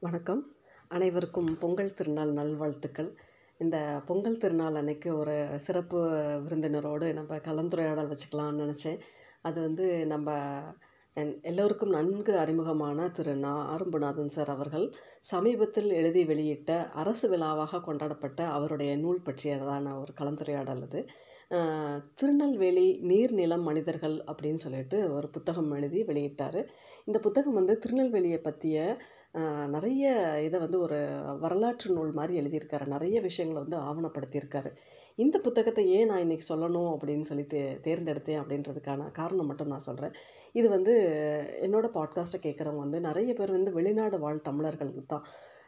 வணக்கம். அனைவருக்கும் பொங்கல் திருநாள் நல்வாழ்த்துக்கள். இந்த பொங்கல் திருநாள் அன்னைக்கு ஒரு சிறப்பு விருந்தினரோடு நம்ம கலந்துரையாடல் வச்சுக்கலாம்னு நினச்சேன். அது வந்து நம்ம எல்லோருக்கும் நன்கு அறிமுகமான திரு நா ஆரம்பநாதன் சார் அவர்கள் சமீபத்தில் எழுதி வெளியிட்ட அரசு விழாவாக கொண்டாடப்பட்ட அவருடைய நூல் பற்றியதான ஒரு கலந்துரையாடல் அது. திருநெல்வேலி நீர் நிலம் மனிதர்கள் அப்படின்னு சொல்லிட்டு ஒரு புத்தகம் எழுதி வெளியிட்டார். இந்த புத்தகம் வந்து திருநெல்வேலியை பற்றிய நிறைய இதை வந்து ஒரு வரலாற்று நூல் மாதிரி எழுதியிருக்காரு. நிறைய விஷயங்களை வந்து ஆவணப்படுத்தியிருக்காரு. இந்த புத்தகத்தை ஏன் நான் இன்றைக்கி சொல்லணும் அப்படின்னு சொல்லி தே தேர்ந்தெடுத்தேன் அப்படின்றதுக்கான காரணம் மட்டும் நான் சொல்கிறேன் இது வந்து என்னோடய பாட்காஸ்ட்டை கேட்குறவங்க வந்து நிறைய பேர் வந்து வெளிநாடு வாழ் தமிழர்கள் தான்.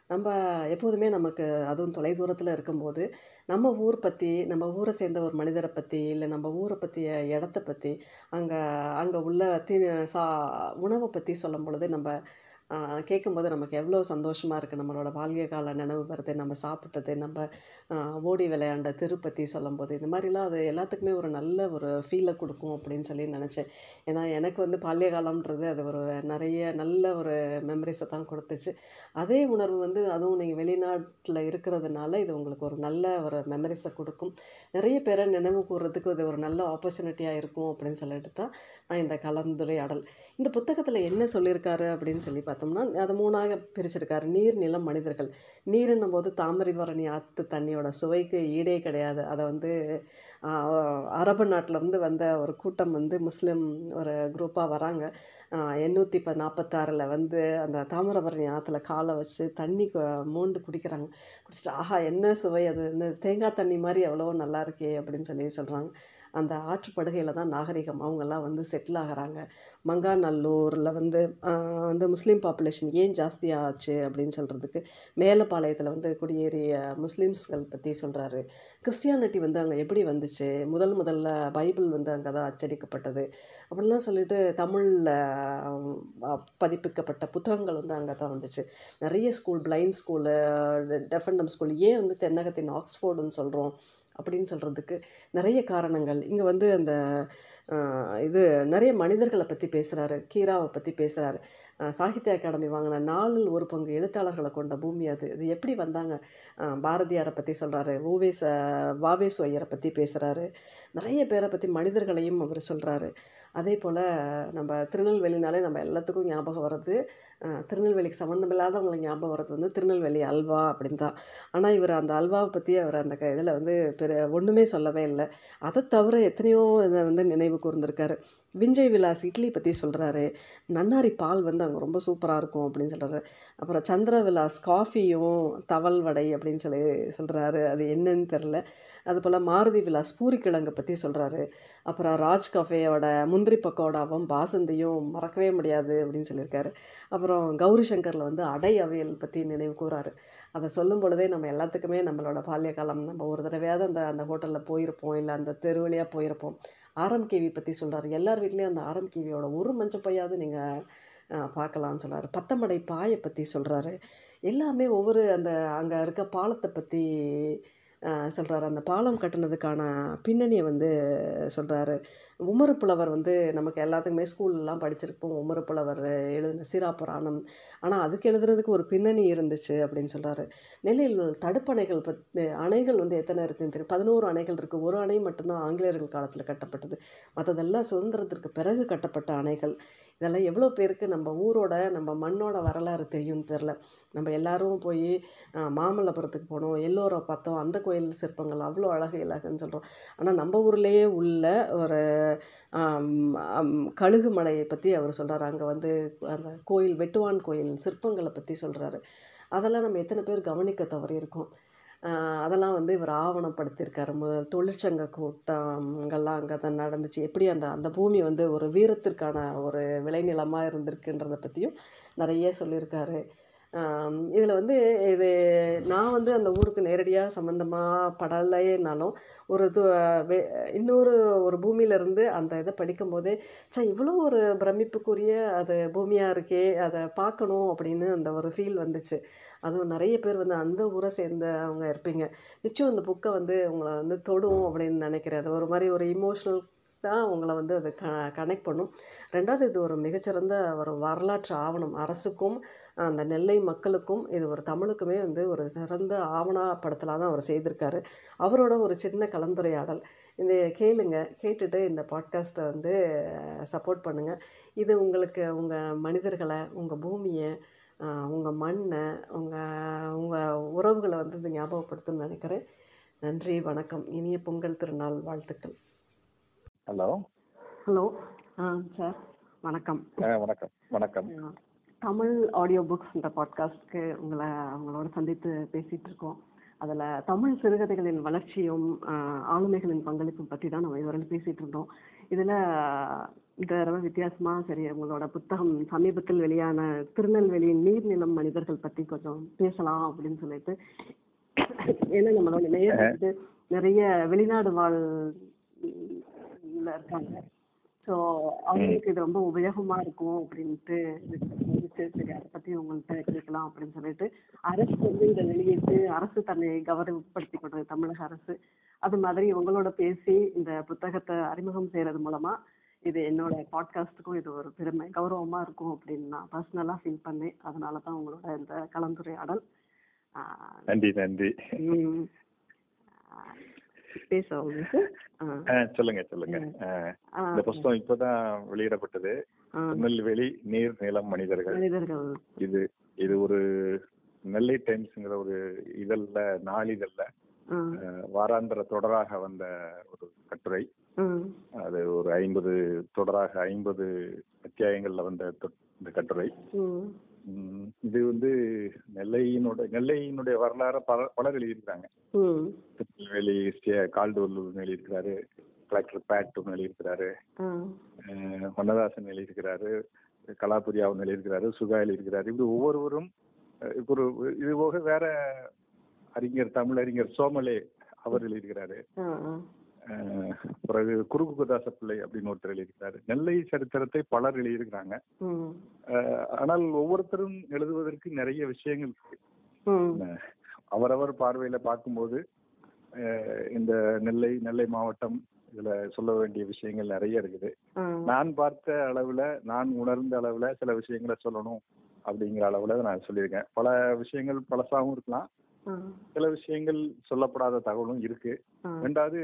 நம்ம எப்போதுமே நமக்கு அதுவும் தொலைதூரத்தில் இருக்கும்போது நம்ம ஊர் பற்றி நம்ம ஊரை சேர்ந்த ஒரு மனிதரை பற்றி இல்லை நம்ம ஊரை பற்றிய இடத்த பற்றி அங்கே அங்கே உள்ள தி சா உணவை பற்றி சொல்லும் பொழுது நம்ம கேட்கும்போது நமக்கு எவ்வளோ சந்தோஷமாக இருக்குது நம்மளோட வாழ்க்கை கால நினைவு வருது நம்ம சாப்பிட்டது நம்ம ஓடி விளையாண்ட திருப்பதி சொல்லும்போது இந்த மாதிரிலாம் அது எல்லாத்துக்குமே ஒரு நல்ல ஒரு ஃபீலை கொடுக்கும் அப்படின்னு சொல்லி நினச்சேன். ஏன்னா எனக்கு வந்து பால்ய காலம்ன்றது அது ஒரு நிறைய நல்ல ஒரு மெமரிஸை தான் கொடுத்துச்சு. அதே உணர்வு வந்து அதுவும் நீங்கள் வெளிநாட்டில் இருக்கிறதுனால இது உங்களுக்கு ஒரு நல்ல ஒரு மெமரிஸை கொடுக்கும். நிறைய பேரை நினைவு கூறுறதுக்கு இது ஒரு நல்ல ஆப்பர்ச்சுனிட்டியாக இருக்கும் அப்படின்னு சொல்லிட்டு தான் நான் இந்த கலந்துரையாடல். இந்த புத்தகத்தில் என்ன சொல்லியிருக்காரு அப்படின்னு சொல்லி பார்த்தோம்னா அதை மூணாக பிரிச்சிருக்காரு. நீர் நிலம் மனிதர்கள். நீருன்னும் போது தாமிரபரணி ஆற்று தண்ணியோட சுவைக்கு ஈடே கிடையாது. அதை வந்து அரபு நாட்டிலேருந்து வந்த ஒரு கூட்டம் வந்து முஸ்லீம் ஒரு குரூப்பாக வராங்க. எண்ணூற்றி இப்போ நாற்பத்தாறில் வந்து அந்த தாமிரபரணி ஆற்றுல காலை வச்சு தண்ணி மூண்டு குடிக்கிறாங்க. குடிச்சிட்டு ஆஹா என்ன சுவை அது? இந்த தேங்காய் தண்ணி மாதிரி எவ்வளோ நல்லா இருக்கே அப்படின்னு சொல்லி சொல்கிறாங்க அந்த ஆற்றுப்படுகையில் தான் நாகரிகம். அவங்கெல்லாம் வந்து செட்டில் ஆகுறாங்க. மங்காநல்லூரில் வந்து வந்து முஸ்லீம் பாப்புலேஷன் ஏன் ஜாஸ்தியாச்சு அப்படின்னு சொல்கிறதுக்கு மேலப்பாளையத்தில் வந்து குடியேறிய முஸ்லீம்ஸ்கள் பற்றி சொல்கிறாரு கிறிஸ்டியானிட்டி வந்து அங்கே எப்படி வந்துச்சு? முதல் முதல்ல பைபிள் வந்து அங்கே தான் அச்சடிக்கப்பட்டது. அப்படிலாம் சொல்லிட்டு தமிழில் பதிப்பிக்கப்பட்ட புத்தகங்கள் வந்து அங்கே தான் வந்துச்சு. நிறைய school blind school deaf and dumb school ஏன் வந்து தென்னகத்தின் ஆக்ஸ்ஃபோர்டுன்னு சொல்கிறோம் அப்படின்னு சொல்கிறதுக்கு நிறைய காரணங்கள். இங்கே வந்து அந்த இது நிறைய மனிதர்களை பற்றி பேசுகிறாரு கீராவை பற்றி பேசுகிறாரு சாகித்ய அகாடமி வாங்கின நாளில் ஒரு பங்கு எழுத்தாளர்களை கொண்ட பூமி அது. இது எப்படி வந்தாங்க? பாரதியாரை பற்றி சொல்கிறாரு ஓவேஸ் வாவேசு ஐயரை பற்றி பேசுகிறாரு நிறைய பேரை பற்றி மனிதர்களையும் அவர் சொல்கிறாரு அதே போல் நம்ம திருநெல்வேலினாலே நம்ம எல்லாத்துக்கும் ஞாபகம் வர்றது திருநெல்வேலிக்கு சம்மந்தமில்லாதவங்களுக்கு ஞாபகம் வர்றது வந்து திருநெல்வேலி அல்வா அப்படின்னு தான் ஆனால் இவர் அந்த அல்வாவை பற்றி அவர் அந்த க இதில் வந்து பெரு ஒன்றுமே சொல்லவே இல்லை. அதை தவிர எத்தனையோ இதை வந்து நினைவு கூர்ந்துருக்காரு. விஞ்சய் விலாஸ் இட்லி பற்றி சொல்கிறாரு நன்னாரி பால் வந்து அங்கே ரொம்ப சூப்பராக இருக்கும் அப்படின்னு சொல்கிறாரு அப்புறம் சந்திர விலாஸ் காஃபியும் தவல் வடை அப்படின்னு சொல்லி சொல்கிறாரு அது என்னன்னு தெரில அதுபோல் மாருதி விலாஸ் பூரிக்கிழங்கை பற்றி சொல்கிறாரு அப்புறம் ராஜ் கஃபேயோட முந்திரி பக்கோடாவும் பாசந்தியும் மறக்கவே முடியாது அப்படின்னு சொல்லியிருக்காரு. அப்புறம் கௌரி சங்கரில் வந்து அடை அவியல் பற்றி நினைவு கூறாரு. அதை சொல்லும் பொழுதே நம்ம எல்லாத்துக்குமே நம்மளோட பால்ய காலம் நம்ம ஒரு தடவையாவது அந்த அந்த ஹோட்டலில் போயிருப்போம். இல்லை அந்த தெரு வழியாக போயிருப்போம். ஆரம் கேவி பற்றி சொல்கிறாரு எல்லார் வீட்லேயும் அந்த ஆரம் கேவியோட ஒரு மஞ்சள் பையாவது நீங்கள் பார்க்கலாம்னு சொல்கிறார் பத்தமடை பாயை பற்றி சொல்கிறாரு எல்லாமே ஒவ்வொரு அந்த அங்கே இருக்க பாலத்தை பற்றி சொல்கிறாரு அந்த பாலம் கட்டினதுக்கான பின்னணியை வந்து சொல்கிறாரு உமறு புலவர் வந்து நமக்கு எல்லாத்துக்குமே ஸ்கூல்லலாம் படிச்சிருப்போம். உமறு புலவர் எழுதின சீரா புராணம் ஆனால் அதுக்கு எழுதுறதுக்கு ஒரு பின்னணி இருந்துச்சு அப்படின்னு சொல்கிறாரு நெல்லையில் தடுப்பணைகள் பற்றி அணைகள் வந்து எத்தனை இருக்குன்னு தெரியும்? பதினோரு அணைகள் இருக்குது ஒரு அணை மட்டும்தான் ஆங்கிலேயர்கள் காலத்தில் கட்டப்பட்டது. மற்றதெல்லாம் சுதந்திரத்திற்கு பிறகு கட்டப்பட்ட அணைகள். இதெல்லாம் எவ்வளோ பேருக்கு நம்ம ஊரோட நம்ம மண்ணோட வரலாறு தெரியும்னு தெரில நம்ம எல்லாரும் போய் மாமல்லபுரத்துக்கு போனோம். எல்லோரை பார்த்தோம். அந்த கோயில் சிற்பங்கள் அவ்வளோ அழகு இலகுன்னு சொல்கிறோம் ஆனால் நம்ம ஊர்லேயே உள்ள ஒரு கழுகு மலையை பற்றி அவர் சொல்கிறார் அங்கே வந்து அந்த கோயில் வெட்டுவான் கோயில் சிற்பங்களை பற்றி சொல்கிறாரு அதெல்லாம் நம்ம எத்தனை பேர் கவனிக்க தவறியிருக்கோம் அதெல்லாம் வந்து இவர் ஆவணப்படுத்தியிருக்காரு. முதல் தொழிற்சங்க கூட்டங்கள்லாம் அங்கே தான் நடந்துச்சு. எப்படி அந்த அந்த பூமி வந்து ஒரு வீரத்திற்கான ஒரு விளைநிலமாக இருந்திருக்குன்றதை பற்றியும் நிறைய சொல்லியிருக்காரு. இதில் வந்து இது நான் வந்து அந்த ஊருக்கு நேரடியாக சம்மந்தமாக படலைனாலும் ஒரு து வே இன்னொரு ஒரு பூமியிலேருந்து அந்த இதை படிக்கும்போதே சே இவ்வளோ ஒரு பிரமிப்புக்குரிய அது பூமியாக இருக்கே அதை பார்க்கணும் அப்படின்னு அந்த ஒரு ஃபீல் வந்துச்சு. அதுவும் நிறைய பேர் வந்து அந்த ஊரை சேர்ந்த அவங்க இருப்பீங்க. நிச்சயம் அந்த புக்கை வந்து உங்களை வந்து தொடும் அப்படின்னு நினைக்கிறேன். அது ஒரு மாதிரி ஒரு இமோஷ்னல் தான் உங்களை வந்து அது க கனெக்ட் பண்ணும். ரெண்டாவது இது ஒரு மிகச்சிறந்த ஒரு வரலாற்று ஆவணம். அரசுக்கும் அந்த நெல்லை மக்களுக்கும் இது ஒரு தமிழுக்குமே வந்து ஒரு சிறந்த ஆவணப்படத்தில் தான் அவர் செய்திருக்காரு. அவரோட ஒரு சின்ன கலந்துரையாடல். இந்த கேளுங்க கேட்டுட்டு இந்த பாட்காஸ்ட்டை வந்து சப்போர்ட் பண்ணுங்கள் இது உங்களுக்கு உங்கள் மனிதர்களை உங்கள் பூமியை உங்கள் மண்ணை உங்கள் உங்கள் உறவுகளை வந்து இது ஞாபகப்படுத்தும்னு நினைக்கிறேன். நன்றி வணக்கம். இனிய பொங்கல் திருநாள் வாழ்த்துக்கள். ஹலோ? ஹலோ. ஆ சார். வணக்கம். வணக்கம். வணக்கம். தமிழ் ஆடியோ புக்ஸ்ன்ற பாட்காஸ்ட்க்கு உங்களை அவங்களோட சந்தித்து பேசிகிட்டு இருக்கோம். அதில் தமிழ் சிறுகதைகளின் வளர்ச்சியும் ஆளுமைகளின் பங்களிப்பும் பற்றி தான் நம்ம இதுவரை பேசிகிட்டு இருந்தோம். இதில் இந்த தடவை வித்தியாசமாக சரி உங்களோட புத்தகம் சமீபத்தில் வெளியான திருநெல்வேலியின் நீர்நிலம் மனிதர்கள் பற்றி கொஞ்சம் பேசலாம் அப்படின்னு சொல்லிட்டு. ஏன்னா நம்மளோட நேயர் வந்து நிறைய வெளிநாடு வாழ் ல இருக்காங்க. ஸோ அவங்களுக்கு இது ரொம்ப உபயோகமா இருக்கும் அப்படின்ட்டு சரி அதை பத்தி உங்கள்கிட்ட கேட்கலாம் அப்படின்னு சொல்லிட்டு அரசு வந்து இந்த வெளியிட்டு அரசு தன்னை கௌரவப்படுத்தி கொண்டது தமிழக அரசு. அது மாதிரி உங்களோட பேசி இந்த புத்தகத்தை அறிமுகம் செய்யறது மூலமா இது என்னோட பாட்காஸ்ட்டுக்கும் இது ஒரு பெருமை. கௌரவமா இருக்கும் அப்படின்னு நான் பர்சனலா ஃபீல் பண்ணேன். அதனால தான் உங்களோட இந்த கலந்துரையாடல். நன்றி நன்றி. பேச சொல்லுங்க சொல்லுங்க. இந்த புஸ்தகம் இப்பதான் வெளியிடப்பட்டது. திருநெல்வேலி நீர் நிலம் மனிதர்கள். இது இது ஒரு நெல்லை டைம்ஸ்ங்கிற ஒரு இதழ்ல நாளிதழ்ல வாராந்திர தொடராக வந்த ஒரு கட்டுரை. அது ஒரு ஐம்பது தொடராக ஐம்பது அத்தியாயங்கள்ல வந்த இந்த கட்டுரை. இது வந்து நெல்லையினுடைய நெல்லையினுடைய வரலாறு பல பலர் எழுதியிருக்காங்க உம் திருநெல்வேலி கால்டுவல்லூர் எழுதியிருக்கிறாரு கலெக்டர் பேட் ஒன்று எழுதியிருக்கிறாரு வண்ணதாசன் எழுதியிருக்கிறாரு கலாபுரி அவன் எழுதியிருக்கிறாரு சுகா எழுதியிருக்கிறாரு. இப்படி ஒவ்வொருவரும் ஒரு இது போக வேற அறிஞர் தமிழறிஞர் சோமலே அவர் எழுதியிருக்கிறாரு. பிறகு குறுகுதாச பிள்ளை அப்படின்னு ஒருத்தர் எழுதியிருக்கிறாரு. நெல்லை சரித்திரத்தை பலர் எழுதியிருக்கிறாங்க. ஆனால் ஒவ்வொருத்தரும் எழுதுவதற்கு நிறைய விஷயங்கள் இருக்கு. அவரவர் பார்வையில பார்க்கும்போது இந்த நெல்லை நெல்லை மாவட்டம் இதுல சொல்ல வேண்டிய விஷயங்கள் நிறைய இருக்குது. நான் பார்த்த அளவுல நான் உணர்ந்த அளவுல சில விஷயங்களை சொல்லணும் அப்படிங்கிற அளவுல நான் சொல்லியிருக்கேன். பல விஷயங்கள் பழசாவும் இருக்கலாம். சில விஷயங்கள் சொல்லப்படாத தகவலும் இருக்கு. ரெண்டாவது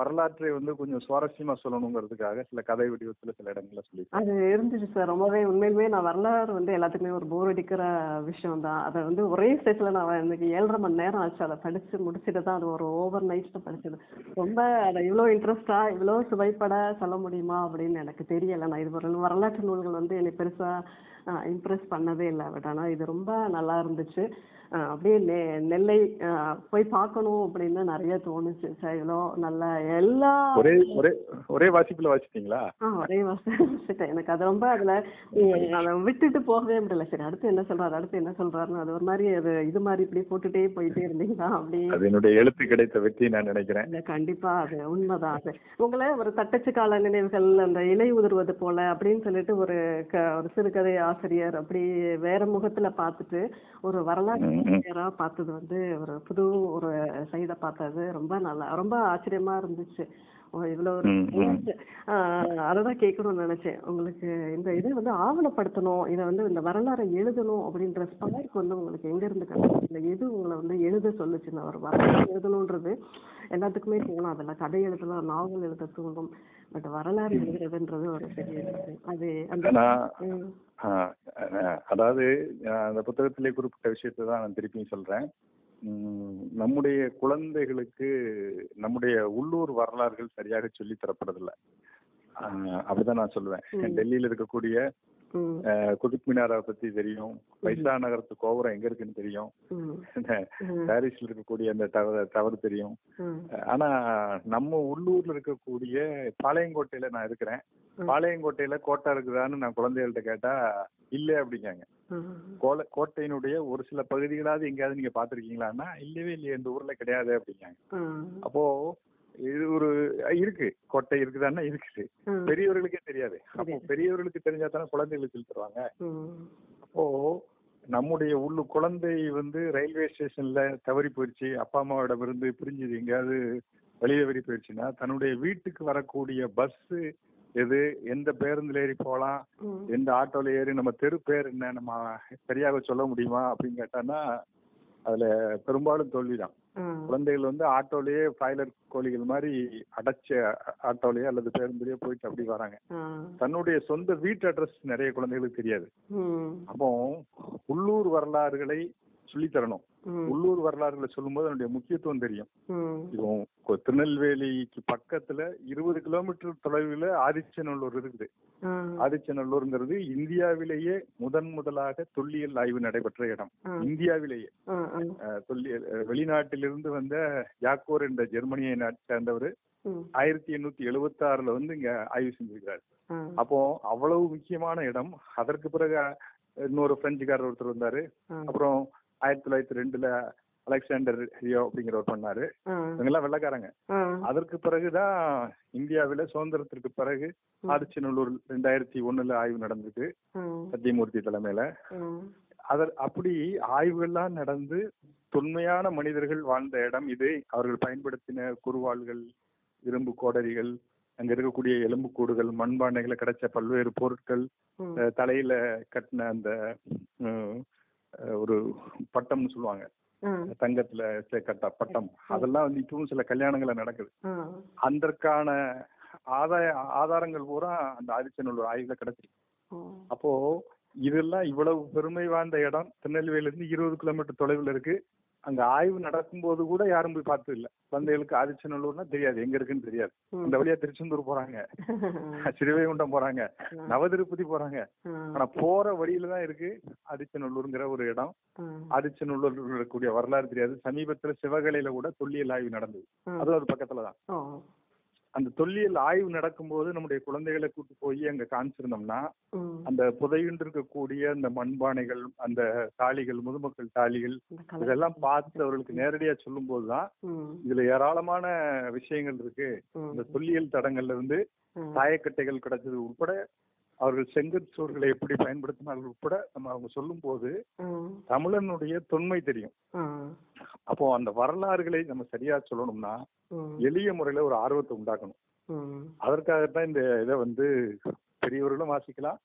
வரலாற்றை வந்து கொஞ்சம் சுவாரஸ்யமா சொல்லணுங்கிறதுக்காக சில கதை வடிவத்துல சில இடங்கள்ல சொல்லி அது இருந்துச்சு சார் ரொம்பவே உண்மையிலுமே நான் வரலாறு வந்து எல்லாத்துக்குமே ஒரு போர் அடிக்கிற விஷயம் தான். அதை வந்து ஒரே ஸ்டேஜில் நான் எனக்கு ஏழரை மணி நேரம் ஆச்சு. அதை படித்து முடிச்சுட்டு தான் அது ஒரு ஓவர் நைட்ல படிச்சது. ரொம்ப அதை இவ்வளோ இன்ட்ரெஸ்டா இவ்வளோ சுவைப்பட சொல்ல முடியுமா அப்படின்னு எனக்கு தெரியலை. நான் இது ஒரு வரலாற்று நூல்கள் வந்து என்னை பெருசாக இம்ப்ரெஸ் பண்ணதே இல்லை. பட் ஆனால் இது ரொம்ப நல்லா இருந்துச்சு. அப்படியே நெ நெல்லை போய் பார்க்கணும் அப்படின்னு நிறைய தோணுச்சு. சார் இவ்வளோ நல்ல எல்லா ஒரே ஒரே ஒரே வாசிப்புல வாசிட்டீங்களா ஆ ஒரே வாசம் வச்சுட்டேன் எனக்கு அது ரொம்ப அதில் அதை விட்டுட்டு போகவே முடியல. சரி அடுத்து என்ன சொல்றாரு அடுத்து என்ன சொல்றாருன்னு அது ஒரு மாதிரி அது இது மாதிரி இப்படி போட்டுட்டே போயிட்டே இருந்தீங்களா? அப்படி. அது என்னுடைய எழுத்து கிடைத்த வெற்றி நான் நினைக்கிறேன். கண்டிப்பா அது உண்மைதான் அது. உங்களை ஒரு தட்டச்சு கால நினைவுகள் அந்த இலை உதிர்வது போல அப்படின்னு சொல்லிட்டு ஒரு க ஒரு சிறுகதை ஆசிரியர் அப்படி வேற முகத்துல பார்த்துட்டு ஒரு வரலாற்று ஆசிரியரா பார்த்தது வந்து ஒரு புது ஒரு சைடை பார்த்தது ரொம்ப நல்லா ரொம்ப ஆச்சரியமா இருந்துச்சு. இவ்வளவு ஒரு அததான் கேட்கணும்னு நினைச்சேன். உங்களுக்கு இந்த இதை வந்து ஆவணப்படுத்தணும் இதை வந்து இந்த வரலாறை எழுதணும் அப்படின்ற ஸ்பார்க் வந்து உங்களுக்கு எங்க இருந்து இல்லை எது உங்களை வந்து எழுத சொல்லுச்சு இந்த ஒரு வரலாறு எழுதணுன்றது எல்லாத்துக்குமே தோணும் அதில் கதை எழுதலாம் நாவல் எழுத தோணும் பட் வரலாறு எழுதுறதுன்றது ஒரு பெரிய. அது அதாவது அந்த புத்தகத்திலே குறிப்பிட்ட விஷயத்தை தான் நான் திருப்பியும் சொல்றேன். நம்முடைய குழந்தைகளுக்கு நம்முடைய உள்ளூர் வரலாறுகள் சரியாக சொல்லித் தரப்படுறதில்ல. அப்படிதான் நான் சொல்லுவேன். டெல்லியில இருக்கக்கூடிய குதுப் மினாரை பத்தி தெரியும். பைசா நகரத்து கோபுரம் எங்க இருக்குன்னு தெரியும். பாரிஸ்ல இருக்கக்கூடிய அந்த டவர் டவர் தெரியும். ஆனா நம்ம உள்ளூர்ல இருக்கக்கூடிய பாளையங்கோட்டையில நான் இருக்கிறேன். பாளையங்கோட்டையில கோட்டை இருக்குதான்னு நான் குழந்தைகள்ட்ட கேட்டா இல்ல அப்படிங்காங்க. கோல கோட்டையினுடைய ஒரு சில பகுதிகளாவது எங்கேயாவது நீங்க பாத்திருக்கீங்களான்னா இல்லவே இல்லையே இந்த ஊர்ல கிடையாது அப்படிங்காங்க. அப்போ இது ஒரு இருக்கு. கோட்டை இருக்குதான்னா இருக்குது. ம், பெரியவர்களுக்கே தெரியாது. அப்போ. பெரியவர்களுக்கு தெரிஞ்சா தானே குழந்தைகளுக்கு தருவாங்க. அப்போ நம்முடைய உள்ளு குழந்தை வந்து ரயில்வே ஸ்டேஷன்ல தவறி போயிடுச்சு. அப்பா அம்மாவிடம் இருந்து பிரிஞ்சது எங்கேயாவது வெளியில வெளியே போயிடுச்சுன்னா தன்னுடைய வீட்டுக்கு வரக்கூடிய பஸ் எது எந்த பேருந்துல ஏறி போகலாம். எந்த ஆட்டோல ஏறி நம்ம தெரு பேர் என்ன நம்ம சரியாக சொல்ல முடியுமா அப்படின்னு கேட்டான்னா அதுல பெரும்பாலும் தோல்விதான். குழந்தைகள் வந்து ஆட்டோலயே பிராய்லர் கோழிகள் மாதிரி அடைச்ச ஆட்டோலயே அல்லது பேருந்துலயே போயிட்டு அப்படி வராங்க. தன்னுடைய சொந்த வீட்டு அட்ரஸ் நிறைய குழந்தைகளுக்கு தெரியாது. அப்போ உள்ளூர் வரலாறுகளை சொல்லித் தரணும். உள்ளூர் வரலாறுகளை சொல்லும்போது அதனுடைய முக்கியத்துவம் தெரியும். இப்போ திருநெல்வேலிக்கு பக்கத்துல இருபது கிலோமீட்டர் தொலைவில் ஆதிச்சநல்லூர் இருக்குது. ஆதிச்சநல்லூர்ங்கிறது இந்தியாவிலேயே முதன் முதலாக தொல்லியல் ஆய்வு நடைபெற்ற இடம். இந்தியாவிலேயே தொல்லியல் வெளிநாட்டிலிருந்து வந்த யாக்கோர் என்ற ஜெர்மனியை சேர்ந்தவர். ஆயிரத்தி எண்ணூத்தி எழுபத்தி ஆறுல வந்து இங்க ஆய்வு செஞ்சிருக்காரு ஆ. அப்போ அவ்வளவு முக்கியமான இடம் அதற்கு பிறகு இன்னொரு பிரெஞ்சுக்காரர் ஒருத்தர் வந்தாரு. அப்புறம் ஆயிரத்தி தொள்ளாயிரத்தி ரெண்டுல அலெக்சாண்டர் ரியோ அப்படிங்கிறவர் பண்ணாரு. இவங்கெல்லாம் வெள்ளக்காரங்க. அதற்கு பிறகுதான் இந்தியாவில சுதந்திரத்திற்கு பிறகு. ஆதிச்சநல்லூர் ரெண்டாயிரத்தி ஒண்ணுல ஆய்வு நடந்தது. சத்தியமூர்த்தி தலைமையில. அதர் அப்படி ஆய்வுகள்லாம் நடந்து தொன்மையான மனிதர்கள் வாழ்ந்த இடம் இது அவர்கள் பயன்படுத்தின குருவாள்கள் இரும்பு கோடரிகள் அங்க இருக்கக்கூடிய எலும்புக்கூடுகள் மண்பானைகளை கிடைச்ச பல்வேறு பொருட்கள் தலையில கட்டின அந்த ஒரு பட்டம்னு சொல்லுவாங்க. தங்கத்துல கட்ட பட்டம். அதெல்லாம் வந்து இப்பவும் சில கல்யாணங்கள்ல நடக்குது. அதற்கான ஆதாய ஆதாரங்கள் பூரா அந்த ஆதிச்சநல்லூர் ஆய்வுல கிடைச்சிருக்கு. அப்போ இதெல்லாம் இவ்வளவு பெருமை வாய்ந்த இடம். திருநெல்வேலியில இருந்து இருபது கிலோமீட்டர் தொலைவில் இருக்கு. அங்க ஆய்வு நடக்கும்போது கூட யாரும் போய் பார்த்தது இல்ல குழந்தைகளுக்கு ஆதிச்சநல்லூர்னா தெரியாது. எங்க இருக்குன்னு தெரியாது. ம். அந்த வழியா திருச்செந்தூர் போறாங்க. சிறுவைகுண்டம் போறாங்க. நவதிருப்பதி போறாங்க. ஆனா போற வழியில தான் இருக்கு ஆதிச்சநல்லூர்ங்கிற ஒரு இடம். ஆதிச்சநல்லூர் இருக்கக்கூடிய வரலாறு தெரியாது. சமீபத்துல சிவகலையில கூட தொல்லியல் ஆய்வு நடந்தது. அதுவும் அது பக்கத்துல தான். ஓ. அந்த தொல்லியல் ஆய்வு நடக்கும்போது நம்முடைய குழந்தைகளை கூட்டு போய் அங்க காமிச்சிருந்தோம்னா. அந்த புதையுண்டு இருக்கக்கூடிய அந்த மண்பானைகள் அந்த தாலிகள் முதுமக்கள் தாலிகள் இதெல்லாம் பார்த்து அவர்களுக்கு நேரடியா சொல்லும் போதுதான். இதுல ஏராளமான விஷயங்கள் இருக்கு. இந்த தொல்லியல் தடங்கள்ல இருந்து ம். தாயக்கட்டைகள் கிடைச்சது உட்பட அவர்கள் செங்கற்சோர்களை எப்படி பயன்படுத்தினார்கள் உட்பட நம்ம அவங்க சொல்லும் போது. தமிழனுடைய தொன்மை தெரியும். அப்போ அந்த வரலாறுகளை நம்ம சரியா சொல்லணும்னா. எளிய முறையில ஒரு ஆர்வத்தை உண்டாக்கணும். அதற்காகத்தான் இந்த இதை வந்து பெரியவர்களும் வாசிக்கலாம்.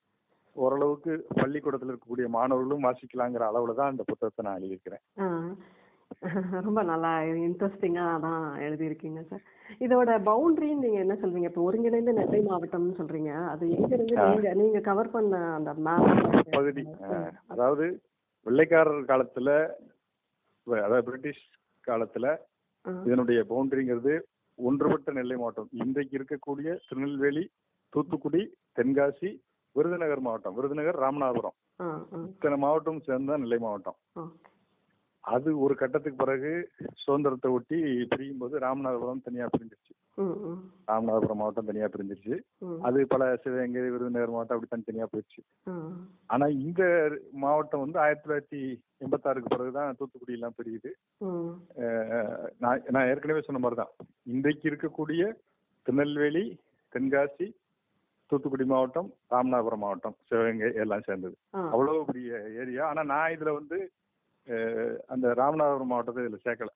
ஓரளவுக்கு பள்ளிக்கூடத்தில் இருக்கக்கூடிய மாணவர்களும் வாசிக்கலாங்கிற அளவுல தான் இந்த புத்தகத்தை நான் எழுதியிருக்கிறேன். ரொம்ப நல்லா இன்ட்ரெஸ்டிங்காக தான் எழுதியிருக்கீங்க சார் இதோட பவுண்டரின்னு நீங்க என்ன சொல்றீங்க? இப்போ ஒருங்கிணைந்த நெல்லை மாவட்டம்னு சொல்றீங்க. அது எங்க இருந்து ஆ. நீங்க நீங்க கவர் பண்ண அந்த மேப் பகுதி. அதாவது வெள்ளைக்காரர் காலத்துல அதாவது பிரிட்டிஷ் காலத்துல இதனுடைய பவுண்டரிங்கிறது ஒன்றுபட்ட நெல்லை மாவட்டம். இன்றைக்கு இருக்கக்கூடிய திருநெல்வேலி தூத்துக்குடி தென்காசி விருதுநகர் மாவட்டம். விருதுநகர் ராமநாதபுரம். இத்தனை மாவட்டம் சேர்ந்தா நெல்லை மாவட்டம். அது ஒரு கட்டத்துக்கு பிறகு சுதந்திரத்தை ஒட்டி பிரியும் போது ராமநாதபுரம் தனியா பிரிஞ்சிருச்சு. ராமநாதபுரம் மாவட்டம் தனியா பிரிஞ்சிருச்சு. அது பல சிவகங்கை விருதுநகர் மாவட்டம் அப்படி தனித்தனியா போயிடுச்சு ஆனா இந்த மாவட்டம் வந்து ஆயிரத்தி தொள்ளாயிரத்தி எண்பத்தாறுக்கு பிறகுதான் தூத்துக்குடி எல்லாம் பிரியுது நான் நான் ஏற்கனவே சொன்ன மாதிரி தான் இன்றைக்கு இருக்கக்கூடிய திருநெல்வேலி தென்காசி தூத்துக்குடி மாவட்டம் ராமநாதபுரம் மாவட்டம் சிவகங்கை எல்லாம் சேர்ந்தது. அவ்வளவு பெரிய ஏரியா. ஆனா நான் இதுல வந்து அந்த ராமநாதபுரம் மாவட்டத்தை இதுல சேர்க்கல.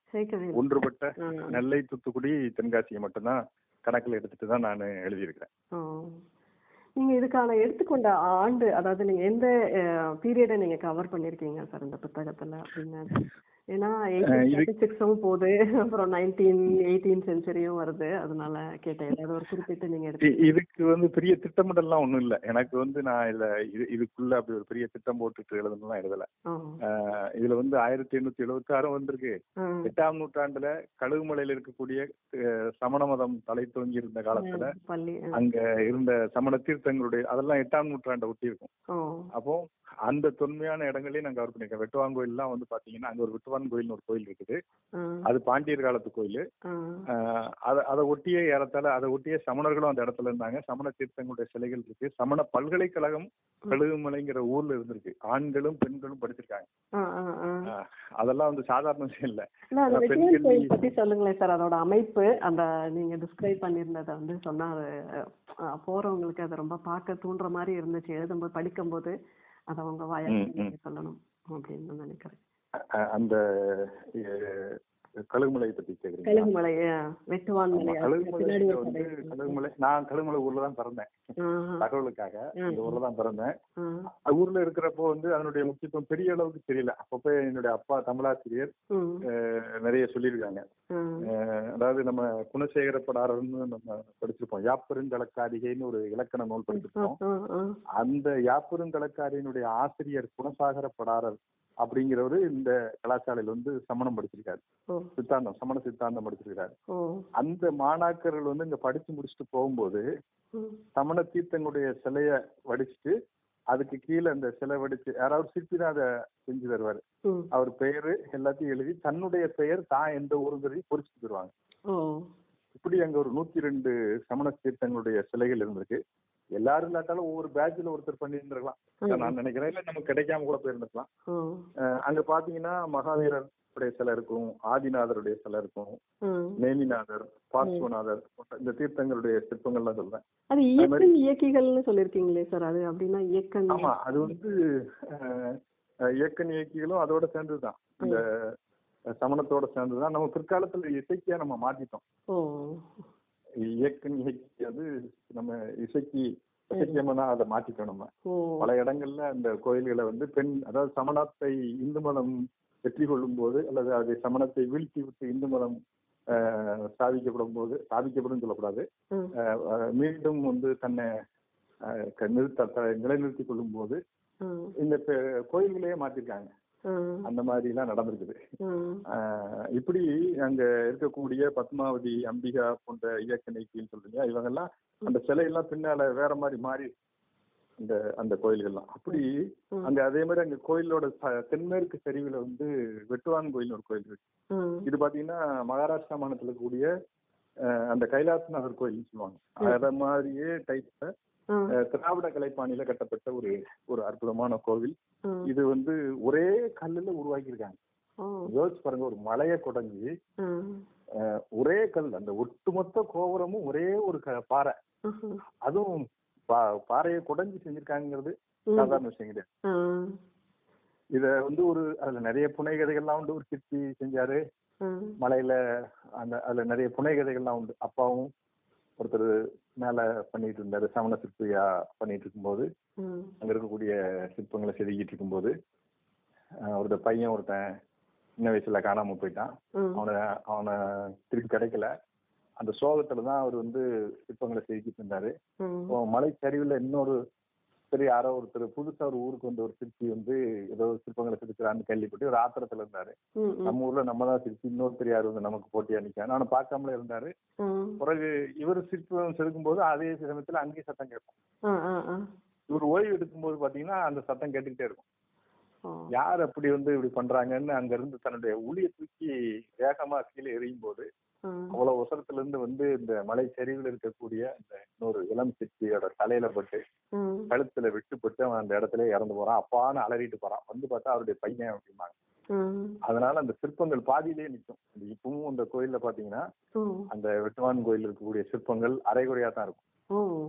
ஒன்றுபட்ட நெல்லை தூத்துக்குடி தென்காசியை மட்டும்தான் கணக்குல எடுத்துட்டு தான் நான் எழுதியிருக்கிறேன். நீங்க இதுக்கான எடுத்துக்கொண்ட ஆண்டு அதாவது நீங்க எந்த பீரியடை நீங்க கவர் பண்ணிருக்கீங்க சார் இந்த புத்தகத்துல அப்படின்னு? ஏன்னா சிக்ஸும் போகுது அப்புறம் நைன்டீன் எயிட்டீன் செஞ்சுரியும் வருது. அதனால கேட்டேன். ஏதாவது ஒரு குறிப்பிட்டு நீங்க எடுத்து இதுக்கு வந்து பெரிய திட்டமிடல்லாம் ஒண்ணும் இல்ல. எனக்கு வந்து நான் இதுல இது இதுக்குள்ள அப்படி ஒரு பெரிய திட்டம் போட்டுட்டு எழுதணும்லாம் எழுதல. இதுல வந்து ஆயிரத்தி எண்ணூத்தி எழுபத்தி ஆறும் வந்திருக்கு. எட்டாம் நூற்றாண்டுல கழுகுமலையில இருக்கக்கூடிய சமண மதம் தலை தோங்கி இருந்த காலத்துல. அங்க இருந்த சமண தீர்த்தங்களுடைய அதெல்லாம் எட்டாம் நூற்றாண்டை ஒட்டி இருக்கும். அப்போ அந்த தொன்மையான இடங்களையும் நான் கவர் பண்ணியிருக்கேன். வெட்டுவான் கோயில்லாம் வந்து பாத்தீங்கன்னா அங்க ஒரு வெட்டுவான் கோயில்னு ஒரு கோயில் இருக்குது. அது பாண்டியர் காலத்து கோயில். அத அதை ஒட்டிய ஏறத்தாழ அதை ஒட்டிய சமணர்களும் அந்த இடத்துல இருந்தாங்க. சமண தீர்த்தங்களுடைய சிலைகள் இருக்கு. சமண பல்கலைக்கழகம் கழுகுமலைங்கிற ஊர்ல இருந்திருக்கு. ஆண்களும் பெண்களும் படிச்சிருக்காங்க. அதெல்லாம் வந்து சாதாரண விஷயம் இல்ல. இல்ல, அந்த பெண் வெட்டியான் கல்வி- கோயில் பத்தி சொல்லுங்களேன் சார். அதோட அமைப்பு அந்த நீங்க டிஸ்கிரைப் பண்ணியிருந்ததை வந்து சொன்னா போறவங்களுக்கு அது ரொம்ப பார்க்க தூண்டுற மாதிரி இருந்துச்சு. எழுதும்போது படிக்கும்போது அதை உங்க வாயால சொல்லணும் அப்படின்னு நான் நினைக்கிறேன். அந்த கழுகுமலை பத்தி கேக்குறீங்களா? கழுகுமலை வெட்டுவான் மலை கழுகுமலை வந்து நான் கழுகுமலை ஊர்ல தான் பிறந்தேன். தகவலுக்காக இந்த ஊர்ல தான் பிறந்தேன். ஊர்ல இருக்கிறப்போ வந்து அதனுடைய முக்கியத்துவம் பெரிய அளவுக்கு தெரியல. அப்பப்போ என்னுடைய அப்பா தமிழாசிரியர் நிறைய சொல்லியிருக்காங்க. அதாவது நம்ம குணசேகர படாரர்னு நம்ம படிச்சிருப்போம். யாப்பெருங்கலக்காரிகைன்னு ஒரு இலக்கண நூல் படிச்சிருப்போம். ஆ. அந்த யாப்பெருங்கலக்காரியினுடைய ஆசிரியர் குணசாகர படாரர் அப்படிங்கிறவரு இந்த கலாசாலையில வந்து சமணம் படிச்சிருக்காரு. சித்தாந்தம் சமண சித்தாந்தம் படிச்சிருக்காரு. அந்த மாணாக்கர்கள் வந்து இங்க படிச்சு முடிச்சுட்டு போகும்போது. சமண தீர்த்தங்களுடைய சிலைய வடிச்சிட்டு அதுக்கு கீழே அந்த சிலை வடிச்சு யாராவது சிற்பி தான் அதை செஞ்சு தருவாரு. அவர் பெயரு எல்லாத்தையும் எழுதி தன்னுடைய பெயர் தான் எந்த ஊருங்கிறதையும் பொறிச்சு தருவாங்க. இப்படி அங்க ஒரு நூத்தி ரெண்டு சமண தீர்த்தங்களுடைய சிலைகள் இருந்திருக்கு. எல்லாரும் இல்லாட்டாலும் ஒவ்வொரு பேட்ச்ல ஒருத்தர் பண்ணியிருந்திருக்கலாம். இதான் நான் நினைக்கிறேன் இல்ல நமக்கு கிடைக்காம கூட அஹ் அங்க பாத்தீங்கன்னா மகாவீரர் உடைய சிலை இருக்கும் ஆதிநாதருடைய சிலை இருக்கும். நேமிநாதர் பார்ஸ்வநாதர் இந்த தீர்த்தங்களுடைய சிற்பங்கள்லாம் சொல்றேன் அது இயக்கன் இயக்கிகள்னு சொல்லியிருக்கீங்களே சார் அது அப்படின்னா இயக்கன் ஆமா அது வந்து இயக்கன் இயக்கிகளும் அதோட சேர்ந்ததுதான் இந்த சமணத்தோட சேர்ந்ததுதான் நம்ம பிற்காலத்துல இசைக்கியா நம்ம மாத்திட்டோம். ஓ இயக்கன் இயக்கி அது நம்ம இசைக்கு இசைக்கியமா அதை ஓ. பல இடங்கள்ல அந்த கோயில்களை வந்து பெண் அதாவது சமணத்தை இந்து மதம் வெற்றி கொள்ளும் போது அல்லது அது சமணத்தை வீழ்த்தி விட்டு இந்து மதம் அஹ், ஸ்தாபிக்கப்படும் போது ஸ்தாபிக்கப்படும் சொல்லக்கூடாது. மீண்டும் வந்து தன்னை நிறுத்த த- நிலைநிறுத்தி கொள்ளும் போது. இந்த கோயில்களையே மாத்திருக்காங்க. அந்த மாதிரி எல்லாம் நடந்திருக்குது இப்படி அங்க இருக்கக்கூடிய பத்மாவதி அம்பிகா போன்ற இயக்க நீக்கின்னு சொல்றீங்க இவங்கெல்லாம் அந்த சிலையெல்லாம் பின்னால வேற மாதிரி மாறி இந்த அந்த கோயில்கள்லாம். அப்படி. அங்க அதே மாதிரி அங்க கோயிலோட தென்மேற்கு சரிவுல வந்து வெட்டுவான் கோயில் ஒரு கோயில் இருக்கு. இது பாத்தீங்கன்னா மகாராஷ்டிரா மாநிலத்துல இருக்கக்கூடிய ஆஹ் அந்த கைலாசநாதர் கோயில்னு சொல்லுவாங்க. அத மாதிரியே டைப்ல. திராவிட கலைப்பாணியில கட்டப்பட்ட ஒரு ஒரு அற்புதமான கோவில். இது வந்து ஒரே கல்லுல உருவாக்கியிருக்காங்க யோசிச்சு பாருங்க ஒரு மலையை குடஞ்சி ஒரே கல் அந்த ஒட்டுமொத்த கோபுரமும் ஒரே ஒரு பாறை. அதுவும் பா- பாறையை குடஞ்சி செஞ்சிருக்காங்கிறது. சாதாரண விஷயம் கிடையாது. இத வந்து ஒரு அதுல நிறைய புனை கதைகள்லாம் உண்டு ஒரு சிற்பி செஞ்சாரு. மலையில அந்த அதுல நிறைய புனை கதைகள்லாம் உண்டு அப்பாவும் ஒருத்தர் மேல பண்ணிட்டு இருந்தாரு சமண சிற்பியா பண்ணிட்டு இருக்கும்போது. அங்க இருக்கக்கூடிய சிற்பங்களை செதுக்கிட்டு இருக்கும்போது அஹ், ஒருத்தர் பையன் ஒருத்தன் சின்ன வயசுல காணாம போயிட்டான். அவனை அவனை திருப்பி கிடைக்கல அந்த சோகத்துல தான் அவர் வந்து சிற்பங்களை செதுக்கிட்டு இருந்தாரு ம். இப்போ மலைச்சரிவுல இன்னொரு சரி யாரோ ஒருத்தர் புதுசா ஒரு ஊருக்கு வந்த ஒரு சிற்பி வந்து ஏதோ சிற்பங்களை செதுக்கிறான்னு கேள்விப்பட்டு ஒரு ஆத்திரத்துல இருந்தாரு நம்ம ஊர்ல நம்ம தான் சிரிச்சு இன்னொருத்தர் யாரு வந்து நமக்கு போட்டியா நிக்கான்னு ஆனா பார்க்காமலே இருந்தாரு பிறகு இவர் சிற்பம் செதுக்கும் போது அதே சமயத்துல அங்கேயும் சத்தம் கேட்கும் இவர் ஓய்வு எடுக்கும்போது பாத்தீங்கன்னா அந்த சத்தம் கேட்டுக்கிட்டே இருக்கும் யார் அப்படி வந்து இப்படி பண்றாங்கன்னு அங்க இருந்து தன்னுடைய உளியை தூக்கி வேகமா கீழே எறியும் போது அவ்வளவு உசரத்துல இருந்து வந்து இந்த மலை சரிவில் இருக்கக்கூடிய இந்த இன்னொரு இளம் சிற்பியோட தலையில பட்டு. கழுத்துல விட்டுப்பட்டு அவன் அந்த இடத்துல இறந்து போறான் அப்பான்னு அலறிட்டு போறான் வந்து பார்த்தா அவருடைய பையன் அப்படிம்பாங்க. அதனால அந்த சிற்பங்கள் பாதியிலேயே நிற்கும் இப்பவும் அந்த கோயில்ல பாத்தீங்கன்னா. அந்த வெட்டுவான் கோயில் இருக்கக்கூடிய சிற்பங்கள் அரைகுறையா தான் இருக்கும்.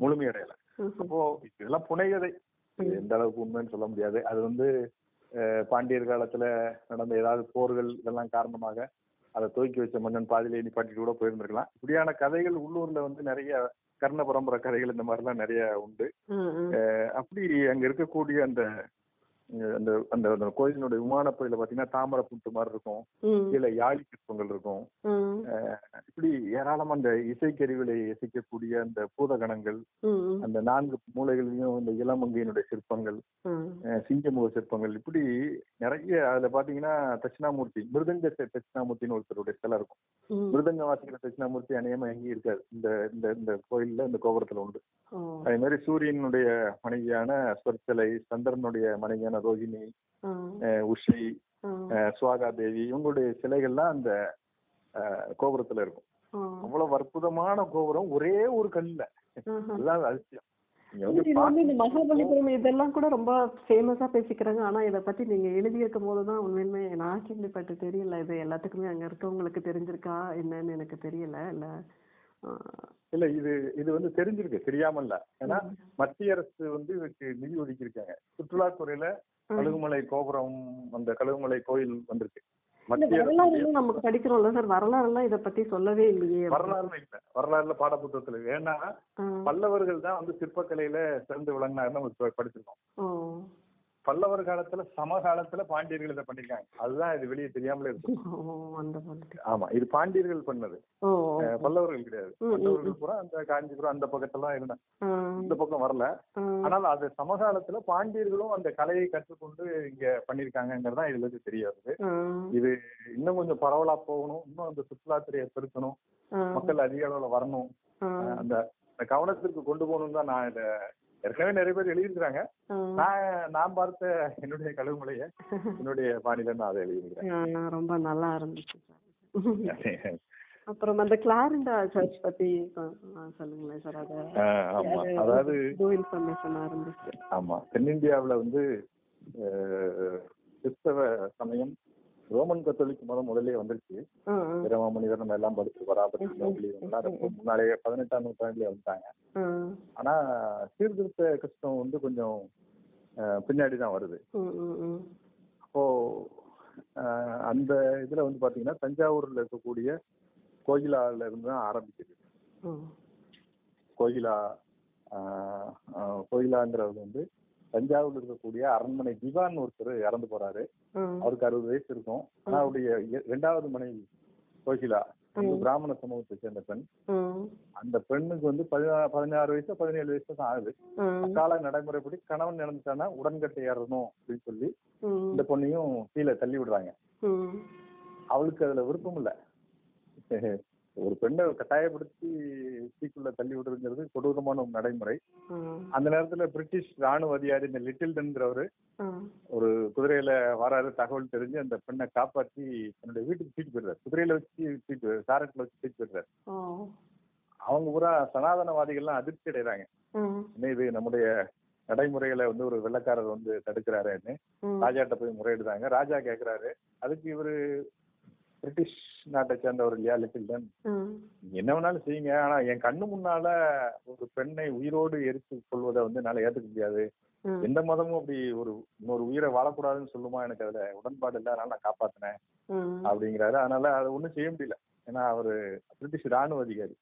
முழுமையடையல. அப்போ இதெல்லாம் புனைகதை எந்த அளவுக்கு உண்மைன்னு சொல்ல முடியாது அது வந்து பாண்டியர் காலத்துல நடந்த ஏதாவது போர்கள் இதெல்லாம் காரணமாக அதை தூக்கி வச்ச மன்னன் பாதியிலே நிப்பாட்டிட்டு கூட போயிருந்திருக்கலாம். இப்படியான கதைகள் உள்ளூர்ல வந்து நிறைய கர்ண பரம்பரை கதைகள் இந்த மாதிரிலாம் நிறைய உண்டு. அப்படி அங்க இருக்கக்கூடிய அந்த அந்த அந்த அந்த கோயிலினுடைய விமானப்பகுதியில பாத்தீங்கன்னா தாமரை புட்டு மாதிரி இருக்கும். கீழே யாழி சிற்பங்கள் இருக்கும் இப்படி ஏராளமா அந்த இசைக்கருவிலை இசைக்கக்கூடிய அந்த பூதகணங்கள். அந்த நான்கு மூலைகளிலும் இந்த இளமங்கையினுடைய சிற்பங்கள் சிங்கமுக சிற்பங்கள் இப்படி நிறைய அதுல பாத்தீங்கன்னா தட்சிணாமூர்த்தி மிருதங்க தட்சிணாமூர்த்தின்னு ஒருத்தருடைய சிலை இருக்கும். மிருதங்க வாசிக்கிற தட்சிணாமூர்த்தி அநேகமா எங்கேயும் இருக்காது இந்த இந்த இந்த கோயில்ல இந்த கோபுரத்துல உண்டு. அதே மாதிரி சூரியனுடைய மனைவியான ஸ்வர்ச்சலை சந்திரனுடைய மனைவியான ம். அஹ் உஷி சுவாகா தேவி இவங்களுடைய சிலைகள்லாம் அந்த கோபுரத்துல இருக்கும். அவ்வளவு அற்புதமான கோபுரம் ஒரே ஒரு கல்லுல. அதுதான் அதிசயம் இந்த மகாபலிபுரம் இதெல்லாம் கூட ரொம்ப ஃபேமஸா பேசிக்கிறாங்க. ஆனா இத பத்தி நீங்க எழுதியிருக்கும் போது தான் உண்மையுமே நான் கேள்விப்பட்டு தெரியல. இது எல்லாத்துக்குமே அங்க இருக்கவங்களுக்கு தெரிஞ்சிருக்கா? என்னன்னு எனக்கு தெரியல. இல்ல இல்ல இது இது வந்து தெரிஞ்சிருக்கு தெரியாம இல்ல ஏன்னா மத்திய அரசு வந்து இதுக்கு நிதி ஒதுக்கி இருக்காங்க சுற்றுலாத்துறையில கழுகுமலை கோபுரம் அந்த கழுகுமலை கோயில் வந்திருக்கு. இந்த மத்திய வரலாறு எல்லாம் நமக்கு படிக்கிறோம்ல சார். வரலாறு எல்லாம் இத பத்தி சொல்லவே இல்லையே. வரலாறுல இல்ல. வரலாறுல பாடப்புத்தகத்துல. ஏன்னா. பல்லவர்கள் தான் வந்து சிற்பக்கலையில சிறந்து நம்ம இப்ப படிச்சிருக்கோம். பல்லவர் காலத்துல சமகாலத்துல பாண்டியர்கள் இதை பண்ணிருக்காங்க. அதுதான் இது வெளியே தெரியாமலே இருக்கு. ஆமா இது பாண்டியர்கள் பண்ணது. பல்லவர்கள் கிடையாது. பல்லவர்கள் பூரா அந்த காஞ்சிபுரம் அந்த பக்கத்தெல்லாம் இருந்தாங்க இந்த பக்கம் வரல. ஆனால் அது சமகாலத்துல பாண்டியர்களும் அந்த கலையை கற்றுக்கொண்டு இங்க பண்ணிருக்காங்கிறது தான் இதுல இருந்து தெரிய வருது. இது இன்னும் கொஞ்சம் பரவலா போகணும். இன்னும் அந்த சுற்றுலாத்துறையை பெருக்கணும். மக்கள் அதிக அளவுல வரணும். அந்த கவனத்திற்கு கொண்டு போகணும் தான் நான் இதை ஏற்கனவே நிறைய பேர் எழுதியிருக்கிறாங்க. நான் நான் பார்த்த என்னுடைய கழுகுமலையை என்னுடைய பாணியில நான் அதை எழுதியிருக்கிறேன். ரொம்ப நல்லா இருந்துச்சு அப்புறம் அந்த கிளாரிண்டா சர்ச் பத்தி சொல்லுங்களேன் சார். அது ஆமா. அதாவது இன்ஃபர்மேஷனா இருந்துச்சு. ஆமா. தென்னிந்தியாவுல வந்து கிறிஸ்தவ சமயம் ரோமன் கத்தோலிக் மதம் முதல்ல வந்துருச்சு. பிரமமணிதர் நம்ம எல்லாம் படிச்சு ரொம்ப முன்னாலேயே பதினெட்டாம் நூற்றாண்டுல வந்துட்டாங்க. ஆனா சீர்திருத்த கிறிஸ்தவம் வந்து கொஞ்சம் பின்னாடி தான் வருது. அப்போ அந்த இதுல வந்து பாத்தீங்கன்னா தஞ்சாவூர்ல இருக்கக்கூடிய கோயிலால இருந்து தான் ஆரம்பிக்குது. அஹ், கோயிலாங்கிறது வந்து தஞ்சாவூர்ல இருக்கக்கூடிய அரண்மனை திவான் ஒருத்தர் இறந்து போறாரு. அவருக்கு அறுபது வயசு இருக்கும். ஆனா அவருடைய இரண்டாவது மனைவி கோகிலா பிராமண சமூகத்தை சேர்ந்த பெண். அந்த பெண்ணுக்கு வந்து பதினா- பதினாறு வயசு பதினேழு வயசு தான் ஆகுது. அக்கால நடைமுறைப்படி கணவன் இறந்துட்டானா உடன்கட்டை ஏறணும் அப்படின்னு சொல்லி இந்த பொண்ணையும் கீழே தள்ளி விடுறாங்க. அவளுக்கு அதுல விருப்பம் இல்ல. ஒரு பெண்ணை கட்டாயப்படுத்தி தீக்குள்ள தள்ளி விடுறதுங்கிறது கொடூரமான ஒரு நடைமுறை. அந்த நேரத்துல பிரிட்டிஷ் ராணுவ அதிகாரி இந்த லிட்டில்டன்ங்கிறவரு ம். ஒரு குதிரையில வராரு தகவல் தெரிஞ்சு அந்த பெண்ணை காப்பாத்தி தன்னுடைய வீட்டுக்கு தூக்கி போயிடுறாரு. குதிரையில வச்சு தூக்கி சாரட்ல வச்சு தூக்கி போயிடுறாரு. அவங்க பூரா சனாதனவாதிகள்லாம் அதிர்ச்சி அடைறாங்க. இது நம்முடைய நடைமுறைகளை வந்து ஒரு வெள்ளக்காரர் வந்து தடுக்கிறாருன்னு ராஜாட்ட போய் முறையிடுறாங்க. ராஜா கேக்குறாரு. அதுக்கு இவரு பிரிட்டிஷ் நாட்டை சேர்ந்தவர் இல்லையா லிட்டில்டன் என்ன வேணாலும் செய்யுங்க. ஆனா என் கண்ணு முன்னால ஒரு பெண்ணை உயிரோடு எரித்து கொள்வதை வந்து என்னால ஏத்துக்க முடியாது. எந்த மதமும் அப்படி ஒரு இன்னொரு உயிரை வாழக்கூடாதுன்னு சொல்லுமா எனக்கு அதுல? உடன்பாடு இல்லை அதனால நான் காப்பாத்தினேன் அப்படிங்கிறாரு. அதனால அதை ஒண்ணும் செய்ய முடியல. ஏன்னா அவரு பிரிட்டிஷ் ராணுவ அதிகாரி.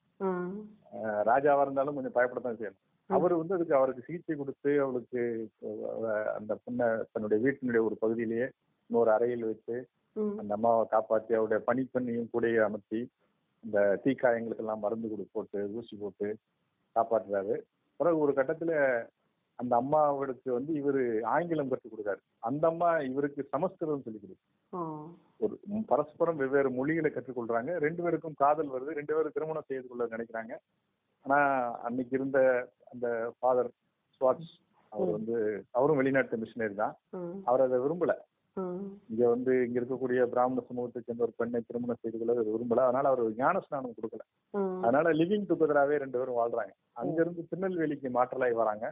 ராஜாவா இருந்தாலும் கொஞ்சம் பயப்படத்தான் செய்யணும். அவர் வந்து அதுக்கு அவருக்கு சிகிச்சை கொடுத்து அவளுக்கு அந்த பொண்ணை தன்னுடைய வீட்டினுடைய ஒரு பகுதியிலேயே இன்னொரு அறையில் வச்சு அந்த அம்மாவை காப்பாற்றி அவருடைய பணிப்பெண்ணையும் கூடயே அமர்த்தி இந்த தீக்காயங்களுக்கெல்லாம் மருந்து கொடு போட்டு ஊசி போட்டு காப்பாற்றுறாரு பிறகு ஒரு கட்டத்துல அந்த அம்மாவுக்கு வந்து இவர் ஆங்கிலம் கற்றுக் கொடுக்காரு. அந்த அம்மா இவருக்கு சமஸ்கிருதம் சொல்லி கொடுக்கு. ஒரு பரஸ்பரம் வெவ்வேறு மொழிகளை கற்றுக்கொள்றாங்க ரெண்டு பேருக்கும் காதல் வருது. ரெண்டு பேரும் திருமணம் செய்து கொள்ள நினைக்கிறாங்க. ஆனா அன்னைக்கு இருந்த அந்த ஃபாதர் ஸ்வாட்ஸ் அவர் வந்து அவரும் வெளிநாட்டு மிஷினரி தான். அவர் அதை விரும்பல. இங்க வந்து இங்க இருக்கக்கூடிய பிராமண சமூகத்தை சேர்ந்த ஒரு பெண்ணை திருமணம் செய்து கொள்ள விரும்பல. அதனால அவர் ஞான ஸ்நானம் கொடுக்கல அதனால லிவிங் டுகெதராவே ரெண்டு பேரும் வாழ்றாங்க. அங்க இருந்து திருநெல்வேலிக்கு மாற்றலாய் வராங்க.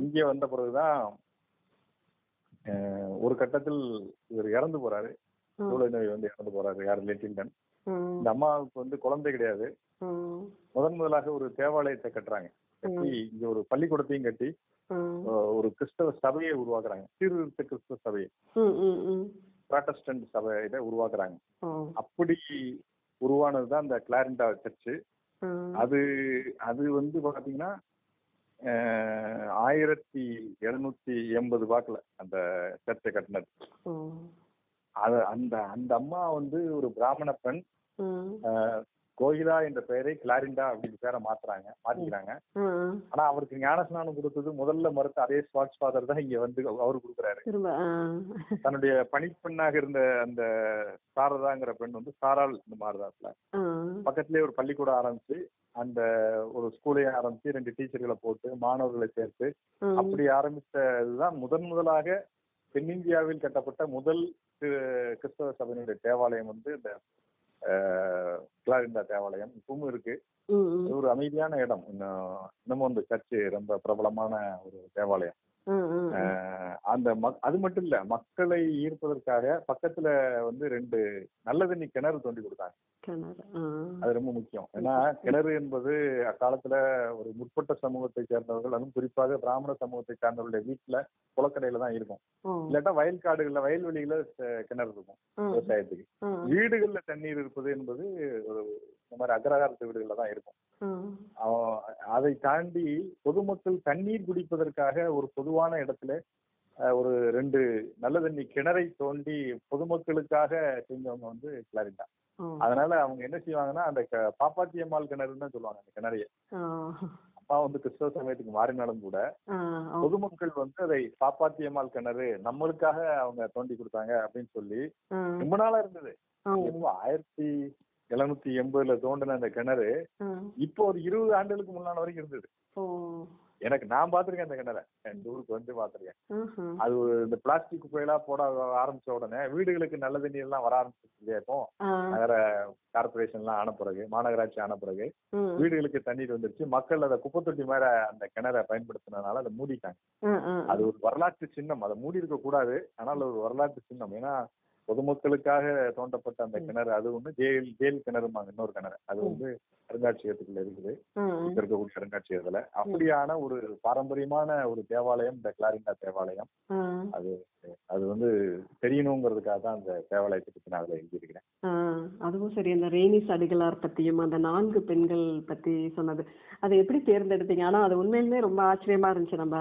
இங்கே வந்த பிறகுதான் ஒரு கட்டத்தில் இவர் இறந்து போறாரு. சூளை நோய் வந்து இறந்து போறாரு யார் லிட்டில்டன் ம், இந்த அம்மாவுக்கு வந்து குழந்தை கிடையாது. முதன் முதலாக ஒரு தேவாலயத்தை கட்டுறாங்க. கட்டி இங்க ஒரு பள்ளிக்கூடத்தையும் கட்டி ஒரு கிறிஸ்தவ சபையை உருவாக்குறாங்க. சீர்திருத்த கிறிஸ்தவ சபையை. ப்ராட்டஸ்டன்ட் சபையை உருவாக்குறாங்க. அப்படி உருவானது தான் இந்த கிளாரிண்டா சர்ச்சு அது அது வந்து பாத்தீங்கன்னா ஆயிரத்தி எழுநூத்தி எண்பது வாக்குல அந்த சர்ச்சை கட்டினது. அது அந்த அந்த அம்மா வந்து ஒரு பிராமண பெண். கோகிலா என்ற பெயரை கிளாரிண்டா அப்படின்னு பேரை மாத்துறாங்க மாத்திக்கிறாங்க. ஆனா அவருக்கு ஞானஸ்நானம் கொடுத்தது முதல்ல மறுத்த அதே ஸ்வாட்ச் ஃபாதர் தான் இங்க வந்து அவரு கொடுக்குறாரு. தன்னுடைய பணிப்பெண்ணாக இருந்த அந்த சாரதாங்கிற பெண் வந்து சாராள் இந்த மாதிரிதான்ல ஆ. பக்கத்துலயே ஒரு பள்ளிக்கூடம் ஆரம்பிச்சு அந்த ஒரு ஸ்கூலையும் ஆரம்பிச்சு ரெண்டு டீச்சர்களை போட்டு மாணவர்களை சேர்த்து. அப்படி ஆரம்பித்ததுதான் முதன் முதலாக தென்னிந்தியாவில் கட்டப்பட்ட முதல் கிறிஸ்தவ சபையினுடைய தேவாலயம் வந்து இந்த கிளாரிண்டா தேவாலயம் இப்பவும் இருக்கு. ஒரு அமைதியான இடம். இன்னும் இன்னமும் அந்த சர்ச்சு ரொம்ப பிரபலமான ஒரு தேவாலயம். அந்த அது மட்டும் இல்ல மக்களை ஈர்ப்பதற்காக பக்கத்துல வந்து ரெண்டு நல்ல தண்ணி கிணறு தோண்டி கொடுத்தாங்க. அது ரொம்ப முக்கியம். ஏன்னா கிணறு என்பது அக்காலத்துல ஒரு முற்பட்ட சமூகத்தை சேர்ந்தவர்கள் அதுவும் குறிப்பாக பிராமண சமூகத்தை சார்ந்தவர்களுடைய வீட்டுல குளக்கரையில தான் இருக்கும். இல்லாட்டா வயல்காடுகள்ல வயல்வெளியில அஹ், கிணறு இருக்கும் விவசாயத்துக்கு. வீடுகள்ல தண்ணீர் இருப்பது என்பது ஒரு இந்த மாதிரி அக்ரஹாரத்து வீடுகள்ல தான் இருக்கும். அதை தாண்டி பொதுமக்கள் தண்ணீர் குடிப்பதற்காக ஒரு பொதுவான இடத்துல ஒரு ரெண்டு நல்ல தண்ணி கிணறை தோண்டி பொதுமக்களுக்காக செஞ்சவங்க வந்து கிளாரிட்டா ஓ. அதனால அவங்க என்ன செய்வாங்கன்னா அந்த பாப்பாத்தி அம்மாள் கிணறுன்னு சொல்லுவாங்க அந்த கிணறைய. அப்பா வந்து கிறிஸ்தவ சமயத்துக்கு மாறினாலும் கூட. பொதுமக்கள் வந்து அதை பாப்பாத்தி அம்மாள் கிணறு நம்மளுக்காக அவங்க தோண்டி கொடுத்தாங்க அப்படின்னு சொல்லி. ரொம்ப நாளா இருந்தது ஆயிரத்தி எழுநூத்தி எண்பதுல தோண்டின அந்த கிணறு. இப்போ ஒரு இருபது ஆண்டுகளுக்கு முன்னால வரைக்கும் இருந்தது. எனக்கு நான் பார்த்திருக்கேன் அந்த கிணறை என் ஊருக்கு வந்து பார்த்திருக்கேன் ம்ஹும். அது இந்த பிளாஸ்டிக் குப்பையெல்லாம் போட ஆரம்பிச்ச உடனே வீடுகளுக்கு நல்ல தண்ணி எல்லாம் வர ஆரம்பிச்சிருச்சு இப்போ. நகர கார்பரேஷன் எல்லாம் ஆன பிறகு மாநகராட்சி ஆன பிறகு. வீடுகளுக்கு தண்ணீர் வந்துருச்சு மக்கள் அதை குப்பை தொட்டி மேல அந்த கிணறை பயன்படுத்தினதுனால அதை மூடிட்டாங்க அது ஒரு வரலாற்று சின்னம் அதை மூடி இருக்க கூடாது ஆனால் ஒரு வரலாற்று சின்னம் ஏன்னா பொதுமக்களுக்காக தோண்டப்பட்ட அந்த கிணறு அது ஒண்ணு ஜெயில் ஜெயில் கிணறுமாங்க இன்னொரு கிணறு. அது வந்து அருங்காட்சியகத்துக்குள்ள இருக்குது. இருக்கக்கூடிய அருங்காட்சியகத்துல. அப்படியான ஒரு பாரம்பரியமான ஒரு தேவாலயம் இந்த கிளாரிண்டா தேவாலயம். அது அது வந்து தெரியணுங்கிறதுக்காக தான் அந்த தேவாலயத்தை பத்தி நான் அதுல எழுதியிருக்கிறேன். அதுவும் சரி. அந்த ரேனிஸ் அடிகளார் பத்தியும் அந்த நான்கு பெண்கள் பத்தி சொன்னது அதை எப்படி தேர்ந்தெடுத்தீங்க? ஆனா அது உண்மையிலுமே ரொம்ப ஆச்சரியமா இருந்துச்சு. நம்ம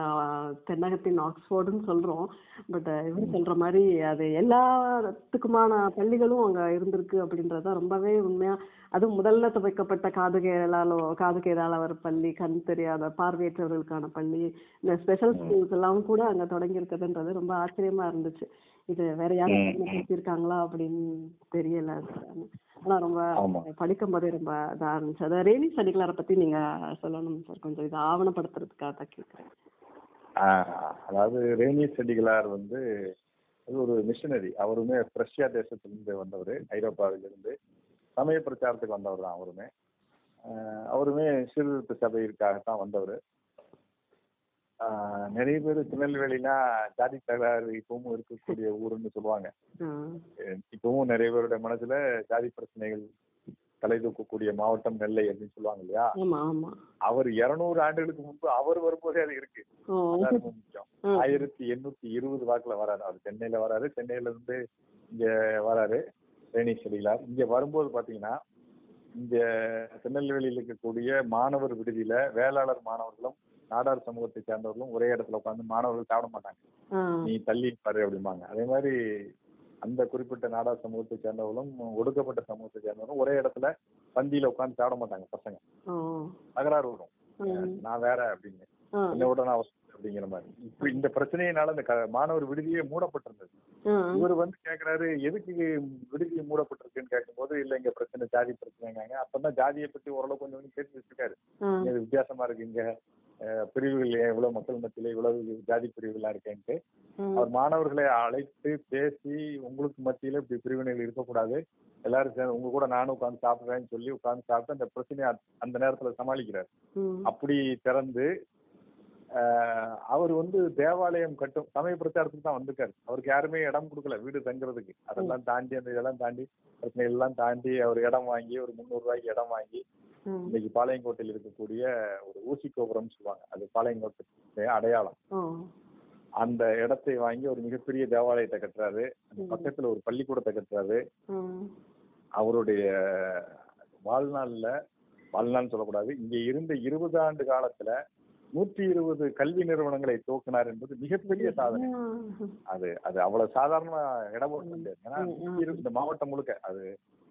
தென்னகத்தின் ஆக்ஸ்போர்டுன்னு சொல்றோம். பட் இவர் சொல்ற மாதிரி அது எல்லாத்துக்குமான பள்ளிகளும் அங்க இருந்திருக்கு அப்படின்றது ரொம்பவே உண்மையா அதுவும் முதல்ல துவைக்கப்பட்ட காது கேளாலோ காது கேளாளவர் பள்ளி கண் தெரியாத பார்வையற்றவர்களுக்கான பள்ளி இந்த ஸ்பெஷல் ஸ்கூல்ஸ் எல்லாம் கூட அங்க தொடங்கி இருக்குதுன்றது ரொம்ப ஆச்சரியமா இருந்துச்சு. இது வேற யாரும் பயன்படுத்தியிருக்காங்களா அப்படின்னு தெரியல. ஆனா ரொம்ப. படிக்கும் போதே ரொம்ப இதா இருந்துச்சு. அதை ரேணி சடிகளாரை பத்தி நீங்க சொல்லணும் சார் கொஞ்சம் இதை ஆவணப்படுத்துறதுக்காக தான் கேட்குறேன் அதாவது ரேனிய செடிகளார் வந்து அது ஒரு மிஷனரி அவருமே பிரஷ்யா தேசத்திலிருந்து வந்தவர். ஐரோப்பாவிலிருந்து. சமய பிரச்சாரத்துக்கு வந்தவர் தான் அவருமே. அவருமே சீர்திருத்த சபையிற்காகத்தான் வந்தவர். நிறைய பேர் திருநெல்வேலினா ஜாதி தகராறு இப்பவும் இருக்கக்கூடிய ஊருன்னு சொல்லுவாங்க. இப்பவும் நிறைய பேருடைய மனசுல ஜாதி பிரச்சனைகள் தலை தூக்கக்கூடிய மாவட்டம் நெல்லை அப்படின்னு சொல்லுவாங்க இல்லையா? அவர் இருநூறு ஆண்டுகளுக்கு முன்பு அவர் வரும்போதே அது இருக்கு. முக்கியம். ஆயிரத்தி எண்ணூத்தி இருபது வாக்குல வராரு. அவர் சென்னையில வராரு. சென்னையில இருந்து இங்க வராரு. ரேணி செடிகளார் இங்க வரும்போது பாத்தீங்கன்னா இங்க திருநெல்வேலியில் இருக்கக்கூடிய மாணவர் விடுதியில வேளாளர் மாணவர்களும் நாடார் சமூகத்தை சேர்ந்தவர்களும் ஒரே இடத்துல உட்காந்து மாணவர்கள் சாப்பிட மாட்டாங்க. நீ தள்ளி பாரு அப்படிம்பாங்க. அதே மாதிரி அந்த குறிப்பிட்ட நாடார் சமூகத்தை சேர்ந்தவர்களும் ஒடுக்கப்பட்ட சமூகத்தை சேர்ந்தவர்களும் ஒரே இடத்துல பந்தியில உட்காந்து சாப்பிட மாட்டாங்க பசங்க. தகராறு வரும். நான் வேற அப்படின்னு. ஆ, என்னை விட நான் அப்படிங்கிற மாதிரி. இப்ப இந்த பிரச்சனையினால இந்த மாணவர் விடுதியே மூடப்பட்டிருந்தது. இவர் வந்து கேக்குறாரு எதுக்கு விடுதி மூடப்பட்டிருக்குன்னு கேட்கும்போது இல்ல இங்க பிரச்சனை ஜாதி பிரச்சனைங்க அப்பதான் ஜாதியை பத்தி ஓரளவு கொஞ்சம் கொஞ்சம் கேட்டு வச்சிருக்காரு. இது வித்தியாசமா இருக்கு இங்க. பிரிவுகள் ஏன் இவ்வளவு மக்கள் மத்தியில இவ்வளவு ஜாதி பிரிவுகளா இருக்கேன்ட்டு? அவர் மாணவர்களை அழைத்து பேசி உங்களுக்கு மத்தியில இப்படி பிரிவினைகள் இருக்கக்கூடாது. எல்லாரும் சேர்ந்து உங்க கூட நானும் உட்காந்து சாப்பிடுறேன்னு சொல்லி உட்காந்து சாப்பிட்டு அந்த பிரச்சனையை அந்த நேரத்துல சமாளிக்கிறார். அப்படி திறந்து அவர் வந்து தேவாலயம் கட்டும் சமய பிரச்சாரத்துக்கு தான் வந்திருக்காரு. அவருக்கு யாருமே இடம் கொடுக்கல வீடு தங்குறதுக்கு. அதெல்லாம் தாண்டி அந்த இதெல்லாம் தாண்டி பிரச்சனை எல்லாம் தாண்டி அவர் இடம் வாங்கி ஒரு முந்நூறு ரூபாய்க்கு இடம் வாங்கி இன்னைக்கு பாளையங்கோட்டையில் இருக்கக்கூடிய ஒரு ஊசி கோபுரம்னு சொல்லுவாங்க. அது பாளையங்கோட்டை அடையாளம். அந்த இடத்தை வாங்கி ஒரு மிகப்பெரிய தேவாலயத்தை கட்டுறாரு. அந்த பக்கத்துல ஒரு பள்ளிக்கூடத்தை கட்டுறாரு. அவருடைய வாழ்நாள்ல வாழ்நாள்னு சொல்லக்கூடாது இங்க இருந்த இருபது ஆண்டு காலத்துல நூற்றி இருபது கல்வி நிறுவனங்களை துவக்கினார் என்பது மிகப்பெரிய சாதனை. அது அது அவ்வளவு சாதாரண இடம் ஏன்னா இந்த மாவட்டம் முழுக்க அது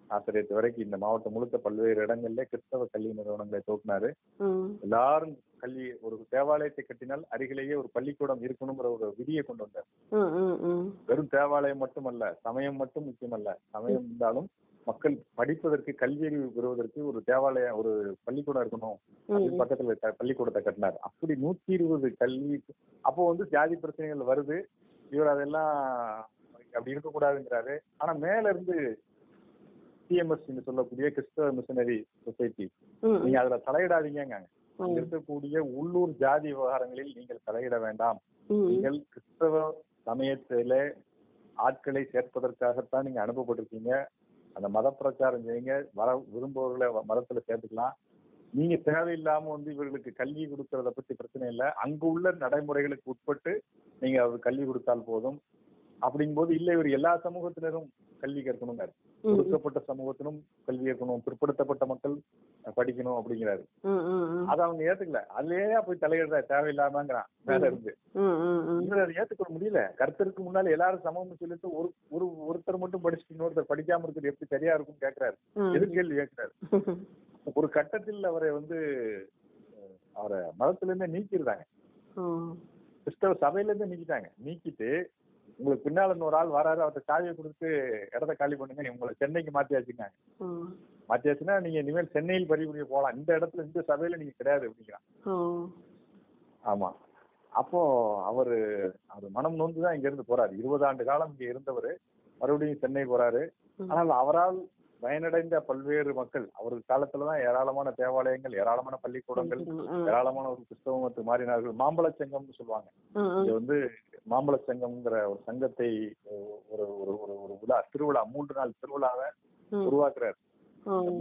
ஆசிரியத்து வரைக்கும் இந்த மாவட்டம் முழுக்க பல்வேறு இடங்கள்ல கிறிஸ்தவ கல்வி நிறுவனங்களை துவக்கினாரு. ம், எல்லாரும் கல்வி ஒரு தேவாலயத்தை கட்டினால் அருகிலேயே ஒரு பள்ளிக்கூடம் இருக்கணுங்கிற ஒரு விதியை கொண்டு வந்தார். வெறும் தேவாலயம் மட்டுமல்ல சமயம் மட்டும் முக்கியமல்ல. சமயம் இருந்தாலும் மக்கள் படிப்பதற்கு கல்வி அறிவு பெறுவதற்கு ஒரு தேவாலயம் ஒரு பள்ளிக்கூடம் இருக்கணும் அப்படின்னு பக்கத்துல பள்ளிக்கூடத்தை கட்டினார். அப்படி நூத்தி இருபது கல்வி அப்போ வந்து ஜாதி பிரச்சனைகள் வருது. இவர் அதெல்லாம் அப்படி இருக்கக்கூடாதுங்கிறாரு. ஆனா மேல இருந்து சிஎம்எஸ் சொல்லக்கூடிய கிறிஸ்தவ மிஷனரி சொசைட்டி நீங்க அதுல தலையிடாதீங்க இருக்கக்கூடிய உள்ளூர் ஜாதி விவகாரங்களில் நீங்கள் தலையிட வேண்டாம். நீங்கள் கிறிஸ்தவ சமயத்திலே ஆட்களை சேர்ப்பதற்காகத்தான் நீங்க அனுப்பப்பட்டிருக்கீங்க. அந்த மத பிரச்சாரம் செய்யுங்க. வர விரும்புபவர்களை மதத்துல சேர்த்துக்கலாம். நீங்க தேவையில்லாம வந்து இவர்களுக்கு கல்வி கொடுக்கறத பத்தி பிரச்சனை இல்லை. அங்க உள்ள நடைமுறைகளுக்கு உட்பட்டு நீங்க அவர் கல்வி கொடுத்தால் போதும். அப்படிங்கும்போது இல்லை இவர் எல்லா சமூகத்தினரும் கல்வி கற்கணுங்க ஒடுக்கப்பட்ட சமூகத்திலும் கல்வி கற்கணும் பிற்படுத்தப்பட்ட மக்கள் படிக்கணும் அப்படிங்கிறாரு. அதை அவங்க ஏத்துக்கல. அதுலயே போய் தலையிடுற தேவையில்லாமங்கிறான். மேல இருந்து. இவர் அதை ஏத்துக்க முடியல. கருத்தருக்கு முன்னால எல்லாரும் சமம்னு சொல்லிட்டு ஒரு ஒரு ஒருத்தர் மட்டும் படிச்சுட்டு இன்னொருத்தர் படிக்காம இருக்கிறது எப்படி சரியா இருக்கும்னு கேட்கிறாரு ம். எதிர்கேள்வி கேட்கிறாரு ஒரு கட்டத்தில் அவரை வந்து அவரை மதத்துல இருந்தே நீக்கிருந்தாங்க ம். கிறிஸ்தவ சபையில இருந்து நீக்கிட்டாங்க. நீக்கிட்டு உங்களுக்கு பின்னால இன்னொரு ஆள் வராரு அவர்கிட்ட சாவியை கொடுத்து இடத்த காலி பண்ணுங்க உங்களை சென்னைக்கு மாத்தியாச்சுங்க. மாத்தியாச்சுன்னா நீங்க இனிமேல் சென்னையில் பதிவு போகலாம் இந்த இடத்துல இந்த சபையில நீங்க கிடையாது அப்படிங்கிறான். ஆமா. அப்போ அவரு அவர் மனம் நொந்து தான் இங்க இருந்து போறாரு. இருபது ஆண்டு காலம் இங்க இருந்தவர். மறுபடியும் சென்னை போறாரு. ஆனால் அவரால் பயனடைந்த பல்வேறு மக்கள் அவர் காலத்துலதான் ஏராளமான தேவாலயங்கள் ஏராளமான பள்ளிக்கூடங்கள். ஏராளமான ஒரு கிறிஸ்தவமத்து மாறினார்கள் மாம்பழச் சங்கம்னு சொல்லுவாங்க. இங்க வந்து மாம்பழச் சங்கம்ங்கிற ஒரு சங்கத்தை ஒரு ஒரு ஒரு ஒரு விழா திருவிழா மூன்று நாள் திருவிழாவை. உருவாக்குறாரு.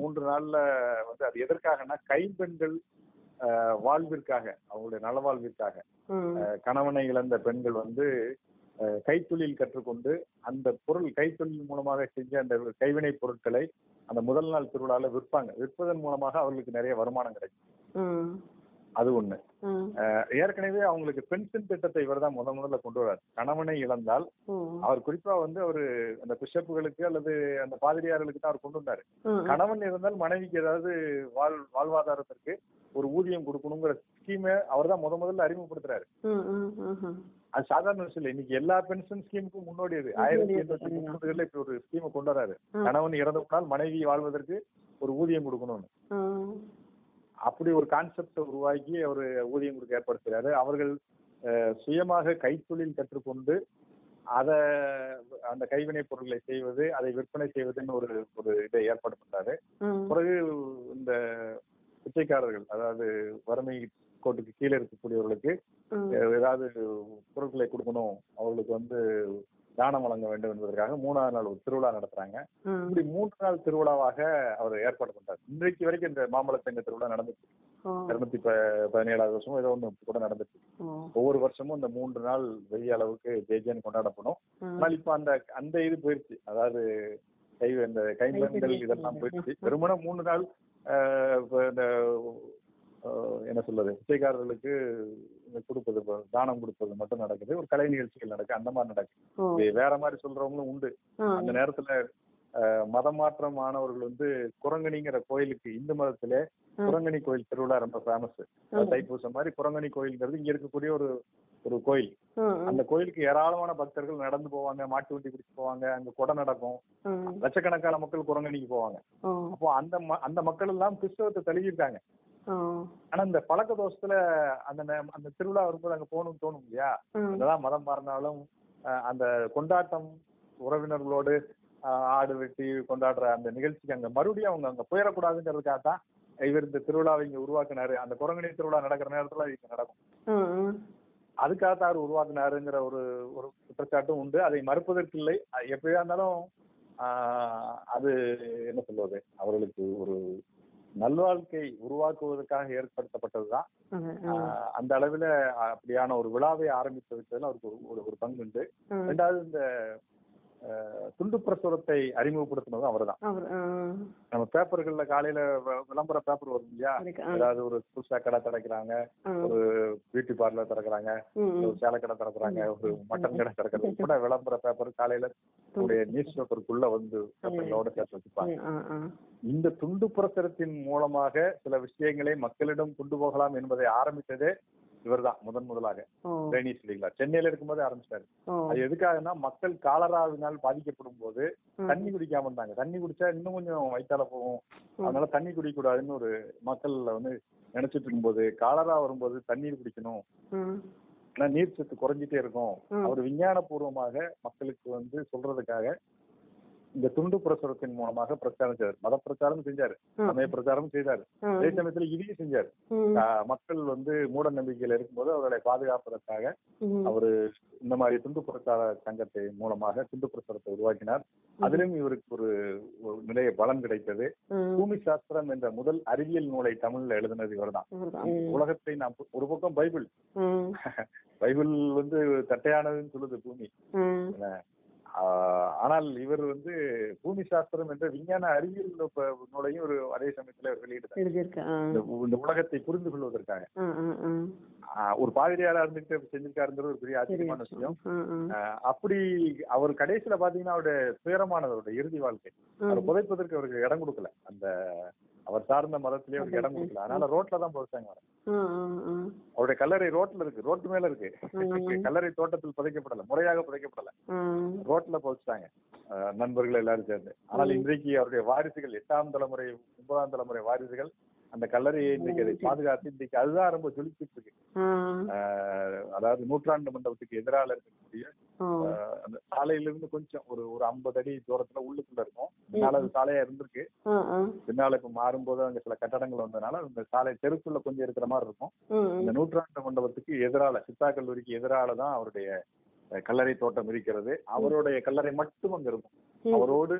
மூன்று நாள்ல வந்து அது எதற்காகன்னா கைம்பெண்கள் வாழ்விற்காக அவங்களுடைய நலவாழ்விற்காக கணவனை இழந்த பெண்கள் வந்து கைத்தொழில் கற்றுக்கொண்டு அந்த பொருள் கைத்தொழில் மூலமாக செஞ்ச அந்த கைவினைப் பொருட்களை அந்த முதல் நாள் திருவிழால விற்பாங்க விற்பதன் மூலமாக அவர்களுக்கு நிறைய வருமானம் கிடைக்கும். அது ஒண்ணு ஏற்கனவே அவங்களுக்கு பென்ஷன் திட்டத்தை இவர் தான் முத முதல்ல கொண்டு வர்றார் கணவனை இழந்தால். அவர் குறிப்பா வந்து அவரு அந்த பிஷப்புகளுக்கு அல்லது அந்த பாதிரியார்களுக்கு தான் அவர் கொண்டு வந்தாரு. கணவன் இருந்தால் மனைவிக்கு ஏதாவது வாழ் வாழ்வாதாரத்திற்கு ஒரு ஊதியம் கொடுக்கணுங்கிற ஸ்கீமை அவர் தான் முத முதல்ல அறிமுகப்படுத்துறாரு. அது சாதாரண விஷயம் இல்லை. இன்னைக்கு எல்லா பென்ஷன் ஸ்கீமுக்கும் முன்னோடி அது. ஆயிரத்தி எண்ணூத்தி முப்பதுகள்ல இப்படி ஒரு ஸ்கீமை கொண்டு வராரு. கணவன் இறந்த போனால் மனைவி வாழ்வதற்கு ஒரு ஊதியம் கொடுக்கணும்னு. அப்படி ஒரு கான்செப்டை உருவாக்கி அவர் ஊதியம் கொடுக்க ஏற்படுத்துறாரு. அவர்கள் சுயமாக கைத்தொழில் கற்றுக்கொண்டு அதை அந்த கைவினைப் பொருட்களை செய்வது அதை விற்பனை செய்வதுன்னு ஒரு ஒரு இதை ஏற்பாடு பண்றாரு. பிறகு இந்த பிச்சைக்காரர்கள் அதாவது வறுமை கோட்டுக்கு கீழே இருக்கக்கூடியவர்களுக்கு. ஏதாவது பொருட்களை கொடுக்கணும் அவர்களுக்கு வந்து தானம் வழங்க வேண்டும் என்பதற்காக மூணாவது நாள் ஒரு திருவிழா நடத்துறாங்க. இப்படி மூன்று நாள் திருவிழாவாக அவர் ஏற்பாடு பண்றாரு இன்றைக்கு வரைக்கும் இந்த மாம்பழ சங்க திருவிழா நடந்துச்சு. இருநூத்தி பதினேழாவது வருஷமும் ஏதோ ஒன்று கூட நடந்துச்சு. ஒவ்வொரு வருஷமும் இந்த மூன்று நாள் பெரிய அளவுக்கு ஜெய்ஜன் கொண்டாடப்படும். ஆனால் இப்ப அந்த அந்த இது போயிருச்சு அதாவது கை இந்த கைம்பெண்கள் இதெல்லாம் போயிருச்சு வெறுமனே மூணு நாள் இந்த என்ன சொல்றது பிச்சைக்காரர்களுக்கு கொடுப்பது தானம் கொடுப்பது மட்டும் நடக்குது ஒரு கலை நிகழ்ச்சிகள் நடக்கு அந்த மாதிரி நடக்குது வேற மாதிரி சொல்றவங்களும் உண்டு. அந்த நேரத்துல மதம் மாற்றம் ஆனவர்கள் வந்து குரங்கணிங்கிற கோயிலுக்கு இந்து மதத்திலே. குரங்கணி கோயில் திருவிழா ரொம்ப ஃபேமஸ். தைப்பூசம் மாதிரி குரங்கணி கோயில்ங்கிறது இங்க இருக்கக்கூடிய ஒரு ஒரு கோயில். அந்த கோயிலுக்கு ஏராளமான பக்தர்கள் நடந்து போவாங்க மாட்டு வண்டி பிடிச்சு போவாங்க அங்க கொடை நடக்கும். லட்சக்கணக்கான மக்கள் குரங்கணிக்கு போவாங்க. அப்போ அந்த அந்த மக்கள் எல்லாம் கிறிஸ்தவத்தை தழுவிருக்காங்க. ஆனா இந்த பழக்க தோஷத்துல அந்த அந்த திருவிழா வரும்போது அங்க போகணும்னு தோணும் இல்லையா. என்னதான் மதம் மாறினாலும் அந்த கொண்டாட்டம் உறவினர்களோடு ஆடு வெட்டி கொண்டாடுற அந்த நிகழ்ச்சிக்கு அங்க மறுபடியும் அவங்க அங்க போயிடக்கூடாதுங்கிறதுக்காக தான் இவர் இந்த திருவிழாவை இங்க உருவாக்குனாரு. அந்த குரங்கணி திருவிழா நடக்கிற நேரத்துல இது நடக்கும். அதுக்காக தான் அவர் உருவாக்குனாருங்கிற ஒரு ஒரு குற்றச்சாட்டும் உண்டு. அதை மறுப்பதற்கு இல்லை எப்படியா இருந்தாலும் அது என்ன சொல்வது? அவர்களுக்கு ஒரு நல்வாழ்க்கை உருவாக்குவதற்காக ஏற்படுத்தப்பட்டதுதான். அந்த அளவில் அப்படியான ஒரு விழாவை ஆரம்பித்து வைத்ததுல அவருக்கு ஒரு- ஒரு பங்கு உண்டு. ரெண்டாவது இந்த துண்டு பிரசுரத்தை அறிமுகப்படுத்தினதும் அவர்தான் அவர் ஆ. நம்ம பேப்பர்கள்ல காலையில விளம்பர பேப்பர் வரும் இல்லையா. ஏதாவது ஒரு புதுசா கடை திறக்கிறாங்க. ஒரு பியூட்டி பார்லர் திறக்கிறாங்க. ஒரு. சேலை கடை திறக்கிறாங்க ஒரு மட்டன் கடை திறக்கிறது கூட விளம்பர பேப்பர் காலையில உங்களுடைய நியூஸ் பேப்பருக்குள்ள வந்து பேப்பர்களோட சேர்த்து வச்சுப்பாங்க. இந்த துண்டு பிரசுரத்தின் மூலமாக சில விஷயங்களை மக்களிடம் கொண்டு போகலாம் என்பதை ஆரம்பித்ததே இவர்தான் முதன் முதலாக ஓ. ரைனிஸ் லீக்ல சென்னையில இருக்கும்போதே ஆரம்பிச்சாரு ஓ. அது எதுக்காகன்னா மக்கள் காலராவினால் பாதிக்கப்படும் போது. தண்ணி குடிக்காம இருந்தாங்க தண்ணி குடிச்சா இன்னும் கொஞ்சம் வயிற்றால போகும். அதனால தண்ணி குடிக்கக்கூடாதுன்னு ஒரு மக்கள்ல வந்து நினைச்சிட்டு இருக்கும்போது காலரா வரும்போது தண்ணீர் குடிக்கணும். ஆனா நீர் சத்து குறைஞ்சிட்டே இருக்கும். அவர் விஞ்ஞானபூர்வமாக மக்களுக்கு வந்து சொல்றதுக்காக இந்த துண்டு பிரசுரத்தின் மூலமாக பிரச்சாரம் செய்தார். மத பிரச்சாரம் செஞ்சாரு. சமய பிரச்சாரம் செய்தாரு. அதே சமயத்துல இதையும் செஞ்சாரு. மக்கள் வந்து மூட நம்பிக்கையில இருக்கும்போது அவர்களை பாதுகாப்பதற்காக. அவரு இந்த மாதிரி துண்டு பிரச்சார சங்கத்தை மூலமாக துண்டு பிரச்சாரத்தை உருவாக்கினார். அதிலும் இவருக்கு ஒரு நிறைய பலன் கிடைத்தது. பூமி சாஸ்திரம் என்ற முதல் அறிவியல் நூலை தமிழ்ல எழுதினது இவர்தான். உலகத்தை நாம் ஒரு பக்கம் பைபிள். பைபிள் வந்து தட்டையானதுன்னு சொல்லுது பூமி. ஆனால் இவர் வந்து பூமி சாஸ்திரம் என்ற விஞ்ஞான அறிவியல் நூலையும் ஒரு அதே சமயத்துல ஆ. இந்த உலகத்தை புரிந்து கொள்வதற்காக. ஒரு பாதிரியாரா இருந்துட்டு அப்படி செஞ்சிருக்காருங்கிறது ஒரு பெரிய சரி ஆச்சரியமான விஷயம். அப்படி அவர் கடைசியில பாத்தீங்கன்னா அவருடைய துயரமானது அவருடைய இறுதி வாழ்க்கை. அவர் புதைப்பதற்கு அவருக்கு இடம் கொடுக்கல. அந்த அவர் சார்ந்த மதத்திலேயே அவருக்கு இடம் கொடுக்கல அதனால ரோட்ல தான் புதைச்சாங்க. அவருடைய கல்லறை ரோட்ல இருக்கு. ரோட்டு மேல இருக்கு. கல்லறை தோட்டத்தில் புதைக்கப்படல. முறையாக புதைக்கப்படல. ரோட்ல புதைச்சிட்டாங்க. நண்பர்கள் எல்லாரும் சேர்ந்து. ஆனால் இன்றைக்கு அவருடைய வாரிசுகள் எட்டாம் தலைமுறை ஒன்பதாம் தலைமுறை வாரிசுகள் அந்த கல்லறையை இன்றைக்கு அதை பாதுகாத்து இன்றைக்கு அதுதான் ரொம்ப ஜொலிச்சிட்டு இருக்கு. அதாவது நூற்றாண்டு மண்டபத்துக்கு எதிரால இருக்கக்கூடிய அந்த சாலையிலிருந்து கொஞ்சம் ஒரு ஒரு ஐம்பது அடி தூரத்துல உள்ளுக்குள்ள இருக்கும். முன்னால அது சாலையா இருந்திருக்கு. பின்னால இப்ப மாறும்போது அங்க சில கட்டடங்கள் வந்ததுனால அந்த சாலை தெருக்குள்ள கொஞ்சம் இருக்கிற மாதிரி இருக்கும். இந்த நூற்றாண்டு மண்டபத்துக்கு எதிரால சித்தா கல்லூரிக்கு எதிரால தான் அவருடைய கல்லறை தோட்டம் இருக்கிறது. அவருடைய கல்லறை மட்டும் அங்க இருக்கும். அவரோடு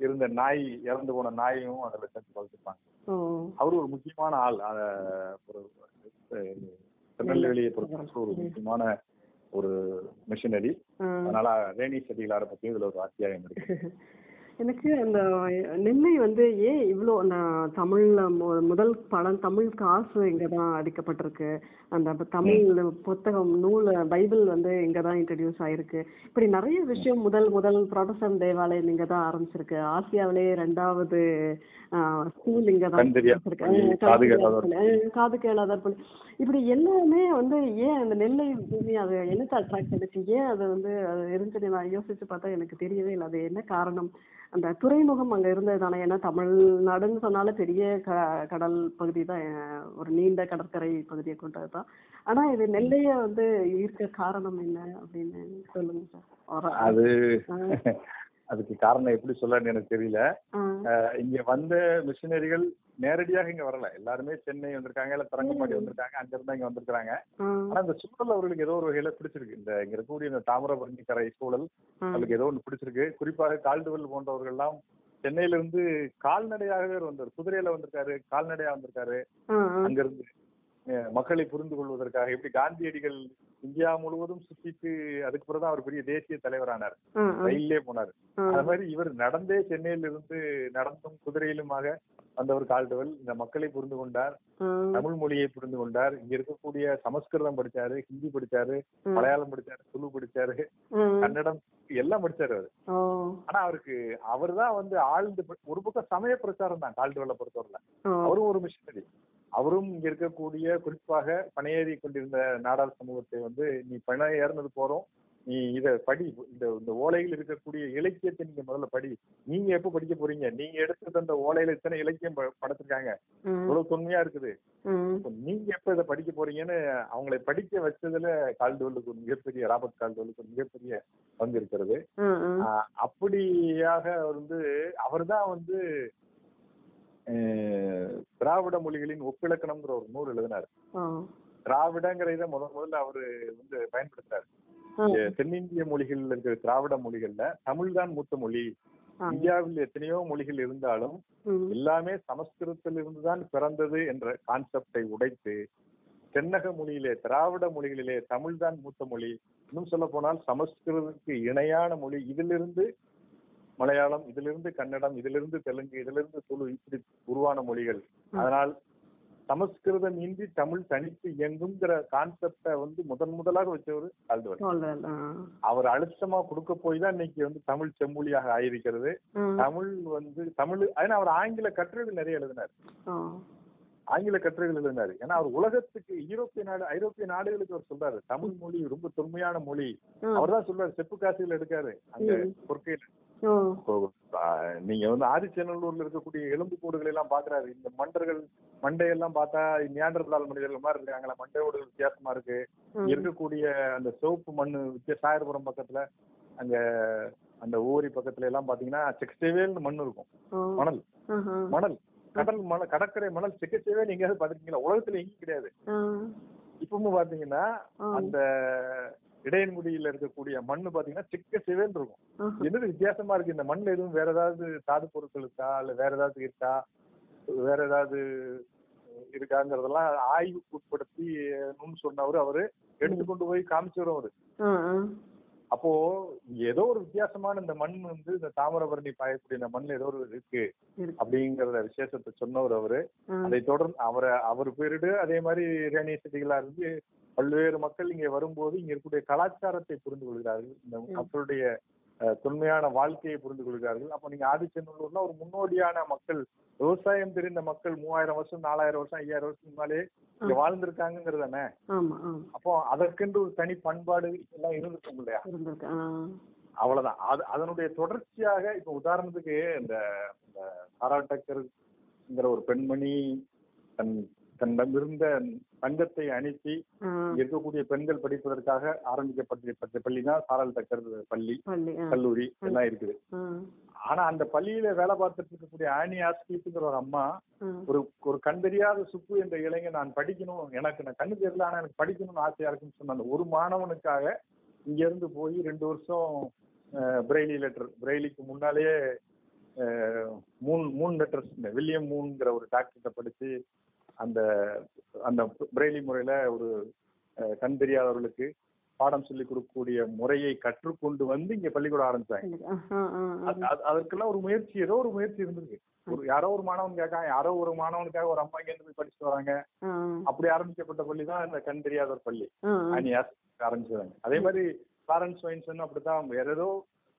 இருந்த நாய் இறந்து போன நாயையும் அதுல சேர்த்து வளர்த்துப்பாங்க. அவர் ஒரு முக்கியமான ஆள். ஒரு திருநெல்வேலியை பொறுத்த ஒரு முக்கியமான ஒரு மிஷினரி. அதனால ரேணி செடிகளாரை பத்தி இதுல ஒரு அத்தியாயம் இருக்கு. எனக்கு அந்த நெல்லை வந்து ஏன் இவ்வளோ அந்த தமிழ்ல மு- முதல் படம் தமிழ் காசு இங்கே தான் அடிக்கப்பட்டிருக்கு. அந்த ப- தமிழ் புத்தகம் நூல் பைபிள் வந்து இங்கே தான் இன்ட்ரடியூஸ் ஆயிருக்கு. இப்படி நிறைய விஷயம் முதல் முதல் ப்ரொடஸ்டன் தேவாலயம் இங்கே தான் ஆரம்பிச்சிருக்கு. ஆசியாவிலே ரெண்டாவது ஸ்கூல் இங்கே தான் காது கேளாதோர் பள்ளி. இப்படி எல்லாமே வந்து ஏன் அந்த நெல்லை பூமி அது என்னத்தை அட்ராக்ட் பண்ணுச்சு? ஏன் அது வந்து அது இருந்துச்சு நான் யோசிச்சு பார்த்தா எனக்கு தெரியவே இல்லை. அது என்ன காரணம்? அந்த துறைமுகம் அங்க இருந்தது தானே ஏன்னா தமிழ்நாடுன்னு சொன்னாலே பெரிய க கடல் பகுதி தான் ஒரு நீண்ட கடற்கரை பகுதியை கொண்டது. தான் ஆனா இது நெல்லைய வந்து ஈர்க்க காரணம் என்ன அப்படின்னு சொல்லுங்க சார். அது அதுக்கு காரணம் எப்படி சொல்லன்னு எனக்கு தெரியல. இங்க வந்த மிஷினரிகள் நேரடியாக இங்க வரல. எல்லாருமே சென்னை வந்திருக்காங்க இல்ல தரங்கம்பாடி வந்திருக்காங்க அங்க இருந்து இங்க வந்திருக்காங்க ஆனா இந்த சூழல் அவர்களுக்கு ஏதோ ஒரு வகையில பிடிச்சிருக்கு. இந்த இங்க இருக்கக்கூடிய இந்த தாமிரபரணி கரை சூழல் ஆ. அவர்களுக்கு ஏதோ ஒன்று பிடிச்சிருக்கு. குறிப்பாக கால்டுவெல் போன்றவர்கள் எல்லாம் சென்னையில இருந்து கால்நடையாகவே வந்தார். குதிரையில வந்திருக்காரு கால்நடையா வந்திருக்காரு. அங்க இருந்து மக்களை புரிந்து கொள்வதற்காக எப்படி காந்தியடிகள் இந்தியா முழுவதும் சுத்திட்டு அதுக்கு பிறகுதான் அவர் பெரிய தேசிய தலைவரானார். ரயிலே போனார். அது மாதிரி இவர் நடந்தே சென்னையில இருந்து நடந்தும் குதிரையிலுமாக வந்தவர் கால்டுவல் இந்த மக்களை புரிந்து கொண்டார். தமிழ் மொழியை புரிந்து கொண்டார். இங்க இருக்கக்கூடிய சமஸ்கிருதம் படிச்சாரு ஹிந்தி படிச்சாரு மலையாளம் படிச்சாரு துளு படிச்சாரு. கன்னடம் எல்லாம் படிச்சாரு அவரு. ஆனா அவருக்கு அவர்தான் வந்து ஆழ்ந்து ஒரு பக்கம் சமய பிரச்சாரம் தான் கால்டுவெல்ல பொறுத்தவரையில. ஓ. அவரும் ஒரு மிஷினரி. அவரும் இங்க இருக்கக்கூடிய குறிப்பாக பணையேறி கொண்டிருந்த நாடார் சமூகத்தை வந்து நீ பண ஏறினது போறோம். நீ இத படி. இந்த இந்த ஓலையில் இருக்கக்கூடிய இலக்கியத்தை நீங்க முதல்ல படி. நீங்க எப்ப படிக்க போறீங்க? நீங்க எடுத்து தந்த ஓலையில இத்தனை இலக்கியம் படைச்சிருக்காங்க. இவ்வளவு தொன்மையா இருக்குது. நீங்க எப்ப இதை படிக்க போறீங்கன்னு அவங்களை படிக்க வச்சதுல கால்டுவலுக்கு ஒரு மிகப்பெரிய ராபர்ட் கால்டுவலுக்கு ஒரு மிகப்பெரிய பங்கு இருக்கிறது. அப்படியாக அவர் வந்து அவர்தான் வந்து திராவிட மொழிகளின் ஒப்பிலக்கணம்ங்கிற ஒரு நூல் எழுதினார். திராவிடங்கிற இதை முதல் முதல்ல அவரு வந்து பயன்படுத்தினார் தென்னிந்திய மொழிகள்ல இருக்கிற திராவிட மொழிகள்ல தமிழ் தான் மூத்த மொழி. இந்தியாவில் எத்தனையோ மொழிகள் இருந்தாலும். எல்லாமே சமஸ்கிருதத்திலிருந்து தான் பிறந்தது என்ற கான்செப்டை உடைத்து தென்னக மொழியிலே திராவிட மொழிகளிலே தமிழ் தான் மூத்த மொழி இன்னும் சொல்ல போனால் சமஸ்கிருதத்துக்கு இணையான மொழி இதிலிருந்து மலையாளம் இதிலிருந்து கன்னடம் இதிலிருந்து தெலுங்கு இதிலிருந்து துளு இப்படி உருவான மொழிகள் அதனால் சமஸ்கிருதம் இன்றி தமிழ் தனித்து இயங்குங்கிற கான்செப்டை வந்து முதன் முதலாக வச்சவர் கால்டுவல் சொல்றேன். ஆ. அவர் அழுத்தமா கொடுக்க போய் தான் இன்னைக்கு வந்து தமிழ் செம்மொழியாக ஆயிருக்கிறது. தமிழ் வந்து தமிழ் ஏன்னா அவர் ஆங்கில கட்டுரைகள் நிறைய எழுதினார். ஆங்கில கட்டுரைகள் எழுதினார் ஏன்னா அவர் உலகத்துக்கு யூரோப்பிய நாடு ஐரோப்பிய நாடுகளுக்கு அவர் சொல்றாரு தமிழ் மொழி ரொம்ப தொன்மையான மொழி. அவர் தான் சொல்றாரு செப்பு காசுகள் எடுக்காரு அங்க ம். நீங்க வந்து ஆதிச்சநல்லூர்ல இருக்கக்கூடிய எலும்பு கூடுகளை எல்லாம் பாக்குறாரு. இந்த மண்டர்கள் மண்டையெல்லாம் பார்த்தா நியாண்டர்தால் மனிதர்கள் மாதிரி இருக்காங்களா மண்டையோட வித்தியாசமா இருக்கு. இருக்கக்கூடிய அந்த சிவப்பு மண்ணு சாயர்புரம் பக்கத்துல அங்க அந்த ஓரி பக்கத்துல எல்லாம் பாத்தீங்கன்னா செக்கச்சேவேல்னு மண் இருக்கும். மணல். மணல். கடல் மணல் கடற்கரை மணல் செக்கச்சேவேல் எங்கேயாவது பாத்துருக்கீங்களா உலகத்துல எங்கேயும் கிடையாது. இப்பவும் பாத்தீங்கன்னா. அந்த இடையன்குடியில இருக்கக்கூடிய மண்ணு பாத்தீங்கன்னா செக்க செவேல் இருக்கும். என்னது வித்தியாசமா இருக்கு இந்த மண்ணுல எதுவும் வேற ஏதாவது தாது பொருட்கள் இருக்கா இல்ல வேற ஏதாவது இருக்கா வேற ஏதாவது இருக்காங்கிறதெல்லாம் ஆய்வுக்கு உட்படுத்தி சொன்னவர் அவரு எடுத்துக்கொண்டு போய் காமிச்சவர் அவரு. அப்போ ஏதோ ஒரு வித்தியாசமான இந்த மண் வந்து இந்த தாமிரபரணி பாயக்கூடிய இந்த மண்ணுல ஏதோ ஒரு இருக்கு. அப்படிங்கறத விசேஷத்தை சொன்னவர் அவரு. அதை தொடர்ந்து அவரை அவர் பேரிடு அதே மாதிரி ரேணிய செட்டிகளா இருந்து பல்வேறு மக்கள் இங்க வரும்போது இங்க இருக்கக்கூடிய கலாச்சாரத்தை புரிந்து கொள்கிறார்கள். இந்த மக்களுடைய தொன்மையான வாழ்க்கையை புரிந்து கொள்கிறார்கள். அப்ப நீங்க ஆதிச்சநல்லூர்னா ஒரு முன்னோடியான மக்கள் விவசாயம் தெரிந்த மக்கள் மூவாயிரம் வருஷம் நாலாயிரம் வருஷம் ஐயாயிரம் வருஷம் முன்னாலே இங்க வாழ்ந்திருக்காங்கிறது தானே? அப்போ அதற்கென்று ஒரு தனி பண்பாடு எல்லாம் இருந்திருக்கும் இல்லையா. அவ்வளவுதான். அது அதனுடைய தொடர்ச்சியாக இப்ப உதாரணத்துக்கு இந்த இந்த சாரா டக்கர்ங்கிற ஒரு பெண்மணி தன் தன்னிடமிருந்த தங்கத்தை அனுப்பி இருக்கக்கூடிய பெண்கள் படிப்பதற்காக ஆரம்பிக்கப்பட்ட பள்ளி தான் சாரல் டக்கர் பள்ளி. கல்லூரி எல்லாம் இருக்குது. ஆனா அந்த பள்ளியில வேலை பார்த்துட்டு இருக்கக்கூடிய ஆனி ஆஸ்கிங்கிற ஒரு அம்மா. ஒரு ஒரு கண் தெரியாத சுப்பு என்ற இளைஞன் நான் படிக்கணும் எனக்கு நான் கண்ணு தெரியல ஆனா எனக்கு படிக்கணும்னு ஆசையா இருக்குன்னு சொன்ன அந்த ஒரு மாணவனுக்காக இங்க இருந்து போய் ரெண்டு வருஷம் பிரெய்லி லெட்டர் பிரெய்லிக்கு முன்னாலேயே மூணு மூணு லெட்டர்ஸ் வில்லியம் மூன்ங்கிற ஒரு டாக்டர்கிட்ட படிச்சு அந்த அந்த பிரெய்லி முறையில ஒரு கண் தெரியாதவர்களுக்கு பாடம் சொல்லி கொடுக்கக்கூடிய முறையை கற்றுக்கொண்டு வந்து இங்க பள்ளிக்கூடம் ஆரம்பிச்சாங்க. அதற்கெல்லாம் ஒரு முயற்சி ஏதோ ஒரு முயற்சி இருந்திருக்கு ஒரு யாரோ ஒரு மாணவன் கேட்கான் யாரோ ஒரு மாணவனுக்காக ஒரு அம்மா இருந்து போய் படிச்சுட்டு வராங்க. அப்படி ஆரம்பிக்கப்பட்ட பள்ளி தான் இந்த கண் தெரியாதவர் பள்ளி. ஆ. அனியாஸ் ஆரம்பிச்சாங்க அதே மாதிரி ஃபாரன்ஸ் வைன்சன் அப்படித்தான் வேற ஏதோ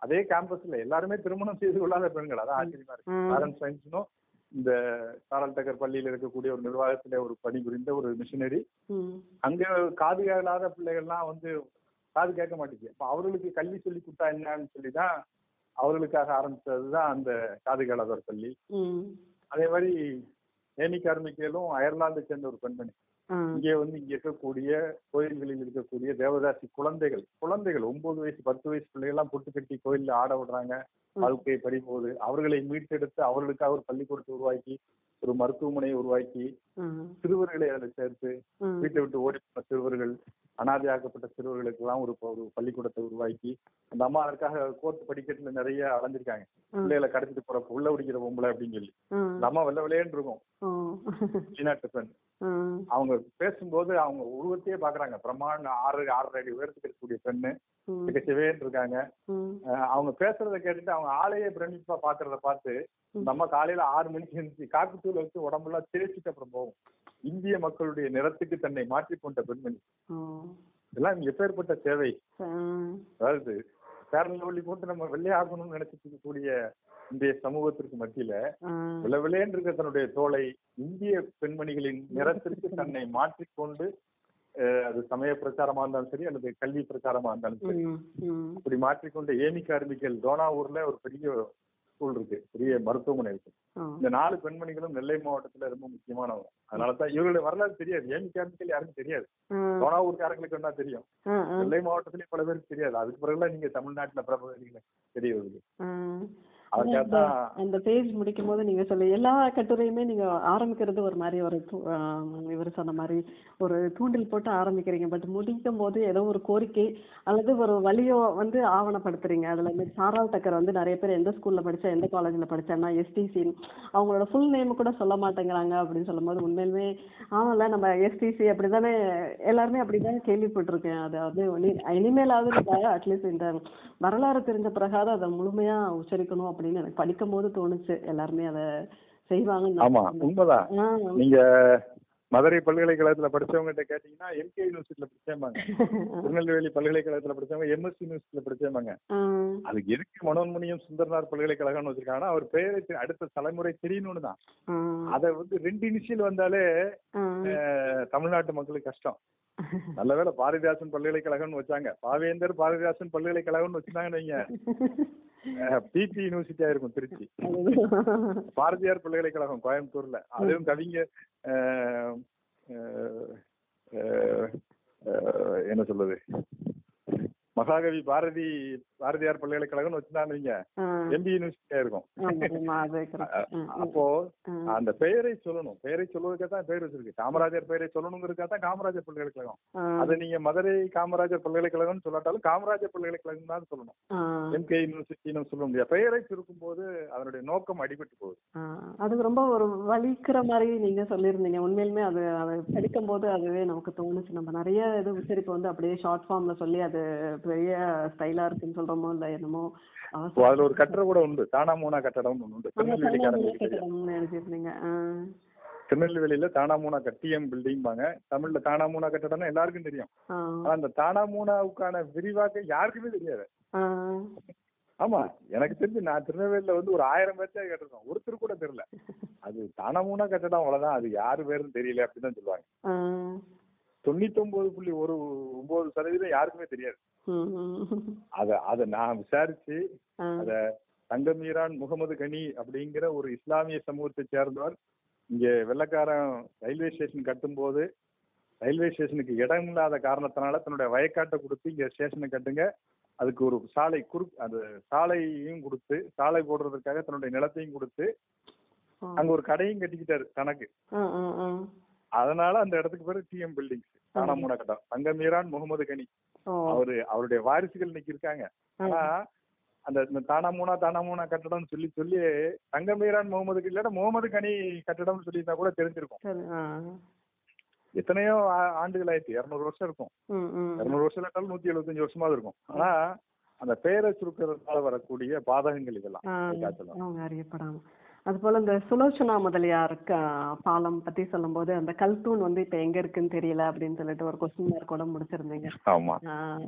அதே கேம்பஸ்ல எல்லாருமே திருமணம் செய்து கொள்ளாத பெண்கள். அதான் ஆச்சரியமா இருக்கு. ம். ஃபாரன்ஸ் வைன்சனும் இந்த சாரல் டக்கர் பள்ளியில இருக்கக்கூடிய ஒரு நிர்வாகத்துல ஒரு பணிபுரிந்த ஒரு மிஷினரி. அங்க காது கேளாத பிள்ளைகள்லாம் வந்து காது கேட்க மாட்டேங்குது அப்ப அவர்களுக்கு கல்வி சொல்லி கொடுத்தா என்னன்னு சொல்லி தான் அவர்களுக்காக ஆரம்பிச்சது தான் அந்த காது கேளாதவர் பள்ளி. அதே மாதிரி ஏனி கார்மிகேலும் அயர்லாந்தை சேர்ந்த ஒரு பெண்மணி. இங்கே வந்து இங்க இருக்கக்கூடிய கோயில்களில் இருக்கக்கூடிய தேவதாசி குழந்தைகள் குழந்தைகள் ஒன்பது வயசு பத்து வயசு பிள்ளைகள்லாம் பொட்டு கட்டி கோயில்ல ஆட விடுறாங்க வாழ்க்கையை பறிபோகுது அவர்களை மீட்டெடுத்து அவர்களுக்காக ஒரு பள்ளிக்கூடத்தை உருவாக்கி ஒரு மருத்துவமனையை உருவாக்கி சிறுவர்களை அதில் சேர்த்து. வீட்டை விட்டு ஓடி போன சிறுவர்கள் அனாதையாக்கப்பட்ட சிறுவர்களுக்கு எல்லாம் ஒரு ஒரு பள்ளிக்கூடத்தை உருவாக்கி அந்த அம்மா அதற்காக கோர்ட் படிக்கட்டுல நிறைய அலைஞ்சிருக்காங்க. பிள்ளைகளை கடத்திட்டு போற உள்ள பிடிக்கிற பொம்பளை அப்படின்னு சொல்லி. அந்த அம்மா வெள்ள வெள்ளையன்னு இருக்கும். பெண். ம். அவங்க பேசும்போது அவங்க உருவத்தையே பாக்குறாங்க பிரமாண ஆறு ஆறரை அடி உயரத்துக்கு இருக்கக்கூடிய பெண்ணு. மிகச்சவேன்னு இருக்காங்க. அவங்க பேசுறத கேட்டுட்டு அவங்க ஆளையே பிரமிப்பா பாக்குறத பார்த்து நம்ம காலையில ஆறு மணிக்கு இருந்துச்சு காக்குத்தூள் வச்சு உடம்பெல்லாம் தேய்ச்சிட்டு அப்புறம் போகும் இந்திய மக்களுடைய நிறத்துக்கு தன்னை மாற்றிக்கொண்ட பெண்மணி. இதெல்லாம் எப்பேற்பட்ட சேவை. அதாவது பேரல் ஒளி போட்டு நம்ம வெள்ளையாகணும்னு நினைச்சிட்டு இருக்கக்கூடிய இந்திய சமூகத்திற்கு மத்தியில ஆ. வெள்ள வெள்ளையன்னு இருக்க தன்னுடைய தோலை இந்திய பெண்மணிகளின் நிறத்திற்கு தன்னை மாற்றிக்கொண்டு அது சமய பிரச்சாரமா இருந்தாலும் சரி அல்லது கல்வி பிரச்சாரமா இருந்தாலும் சரி. அப்படி மாற்றிக்கொண்ட ஏமி கார்மிக்கல் தோனாவூர்ல ஒரு பெரிய ஸ்கூல் இருக்கு. பெரிய மருத்துவமனை இருக்கு. இந்த நாலு பெண்மணிகளும் நெல்லை மாவட்டத்துல ரொம்ப முக்கியமானவங்க. அதனாலதான் இவர்களுடைய வரலாறு தெரியாது. ஏமி கார்மிக்கல் யாருக்கும் தெரியாது. ஆ. தோனாவூர்காரங்களுக்கு என்ன தெரியும். நெல்லை மாவட்டத்திலேயே பல பேருக்கு தெரியாது. அதுக்கு பிறகுலாம் நீங்க தமிழ்நாட்டுல பிரபல தெரிய வருது அந்த பேஜ் முடிக்கும் போது நீங்க சொல்ல எல்லா கட்டுரையுமே நீங்க ஆரம்பிக்கிறது ஒரு மாதிரி ஒரு இவர் சொன்ன மாதிரி ஒரு தூண்டில் போட்டு ஆரம்பிக்கிறீங்க. பட் முடிக்கும் போது ஏதோ ஒரு கோரிக்கை அல்லது ஒரு வழியோ வந்து ஆவணப்படுத்துறீங்க. அதுல இந்த சாரால் டக்கர் வந்து நிறைய பேர் எந்த ஸ்கூல்ல படிச்சா எந்த காலேஜ்ல படிச்சான்னா எஸ்டிசி அவங்களோட ஃபுல் நேம் கூட சொல்ல மாட்டேங்கிறாங்க அப்படின்னு சொல்லும்போது உண்மையிலுமே ஆமாம்ல நம்ம எஸ்டிசி அப்படிதானே எல்லாருமே அப்படிதானே கேள்விப்பட்டிருக்கேன். அது வந்து இனி- இனிமேலாவது அட்லீஸ்ட் இந்த வரலாறு தெரிஞ்ச பிறகாவது அதை முழுமையா உச்சரிக்கணும். அப்படின்னு எனக்கு படிக்கும் போது தோணுச்சு. எல்லாருமே அதை செய்வாங்கன்னு ஆமா உண்மைதான். நீங்க மதுரை பல்கலைக்கழகத்துல படிச்சவங்ககிட்ட கேட்டீங்கன்னா எம்கே யூனிவர்சிட்டியில படிச்சேம்பாங்க. திருநெல்வேலி பல்கலைக்கழகத்துல படிச்சவங்க எம்எஸ்சி யூனிவர்சிட்டியில படிச்சேம்பாங்க. அதுக்கு எதுக்கு மனோன்மணியம் சுந்தரனார் பல்கலைக்கழகம்னு வச்சிருக்காங்கன்னா அவர் பெயரை தெ- அடுத்த தலைமுறை தெரியணும்னு தான். அதை வந்து ரெண்டு இனிஷியல் வந்தாலே தமிழ்நாட்டு மக்களுக்கு கஷ்டம். நல்ல வேளை பாரதிதாசன் பல்கலைக்கழகம்னு வச்சாங்க. பாவேந்தர் பாரதிதாசன் பல்கலைக்கழகம்னு வச்சிருந்தாங்கன்னு வைங்க. பிபி யூனிவர்சிட்டியா இருக்கும் திருச்சி. பாரதியார் பல்கலைக்கழகம் கோயம்புத்தூர்ல அதுவும் அஹ், என்ன சொல்றது மகாகவி பாரதி பாரதியார் பல்கலைக்கழகம்னு வச்சுதான் நீங்க. எம்பி யூனிவர்சிட்டியா இருக்கும். அப்போ. அந்த பெயரை சொல்லணும். பெயரை சொல்வதற்காக தான் பேர் வச்சிருக்கு. காமராஜர் பெயரை சொல்லணுங்கிறதுக்காக தான் காமராஜர் பல்கலைக்கழகம். அதை நீங்க மதுரை காமராஜர் பல்கலைக்கழகம்னு சொல்லாட்டாலும் காமராஜர் பல்கலைக்கழகம் தான் சொல்லணும். எம்கே யூனிவர்சிட்டின்னு சொல்ல முடியாது. பெயரை சுருக்கும் போது அதனுடைய நோக்கம் அடிபட்டு போகுது. அது ரொம்ப ஒரு வலிக்கிற மாதிரி நீங்க சொல்லியிருந்தீங்க. உண்மையிலுமே அது அதை படிக்கும் போது அதுவே நமக்கு தோணுச்சு. நம்ம நிறைய இது உச்சரிப்பு வந்து அப்படியே ஷார்ட் ஃபார்ம்ல சொல்லி அது பெரிய ஸ்டைலா இருக்குன்னு சொல்றோமோ இல்ல என்னமோ அதுல ஒரு கட்டடம் கூட உண்டு. தானா மூனா கட்டடம் ஒன்று ஆ. திருநெல்வேலியில தானாமூனா கட்டியம் பில்டிங்பாங்க தமிழ்ல தானாமூனா கட்டடம்னா எல்லாருக்கும் தெரியும். ஆனா அந்த தானாமூனாவுக்கான விரிவாக்கம் யாருக்குமே தெரியாது. ஆமா எனக்கு தெரிஞ்சு நான் திருநெல்வேலியில வந்து ஒரு ஆயிரம் பேர்த்தே கேட்டிருக்கோம். ஒருத்தர் கூட தெரியல. அது தானாமூனா கட்டடம் அவ்வளவுதான். அது யாரு பேருன்னு தெரியல அப்படின்னு தான் சொல்லுவாங்க. ஆ. தொண்ணூத்தொன்பது புள்ளி ஒரு ஒன்பது சதவீதம் யாருக்குமே தெரியாது. அத அத நான் விசாரிச்சு. அத தங்கமீரான் முகமது கனி அப்படிங்கிற ஒரு இஸ்லாமிய சமூகத்தை சேர்ந்தவர் இங்க வெள்ளக்காரன் ரயில்வே ஸ்டேஷன் கட்டும்போது ரயில்வே ஸ்டேஷனுக்கு இடம் இல்லாத காரணத்தினால தன்னுடைய வயக்காட்டை கொடுத்து இங்க ஸ்டேஷனை கட்டுங்க அதுக்கு ஒரு சாலை குறு அந்த சாலையும் கொடுத்து சாலை போடுறதுக்காக தன்னுடைய நிலத்தையும் கொடுத்து அங்க ஒரு கடையும் கட்டிக்கிட்டாரு தனக்கு. அதனால அந்த இடத்துக்கு பேரு டிஎம் பில்டிங்ஸ் தானாமூனா கட்டம் தங்கமீரான் முகமது கனி. அவரு அவருடைய வாரிசுகள் இன்னைக்கு இருக்காங்க. ஆனா அந்த தானாமூனா தானாமூனா கட்டடம்னு சொல்லி சொல்லி தங்கமீரான் முகமது கனி இல்லாட்ட முகமது கனி கட்டடம்னு சொல்லியிருந்தா கூட தெரிஞ்சிருக்கும். எத்தனையோ ஆண்டுகள் ஆயிடுச்சு. இருநூறு வருஷம் இருக்கும். இருநூறு வருஷம் இல்லாட்டாலும் நூத்தி எழுபத்தஞ்சு வருஷமாவது இருக்கும். ஆனா அந்த பெயரை சுருக்கிறதுனால வரக்கூடிய பாதகங்கள் இதெல்லாம். ஆ, அதுக்காக சொல்லுவேன். அவங்க அறியப்படாம அது போல இந்த சுலோச்சனா முதலியாருக்கு ஆ, பாலம் பத்தி சொல்லும்போது அந்த கல்தூன் வந்து இப்ப எங்க இருக்குன்னு தெரியல அப்படின்னு சொல்லிட்டு ஒரு கொஸ்டின் மார்க் கூட முடிச்சிருந்தீங்க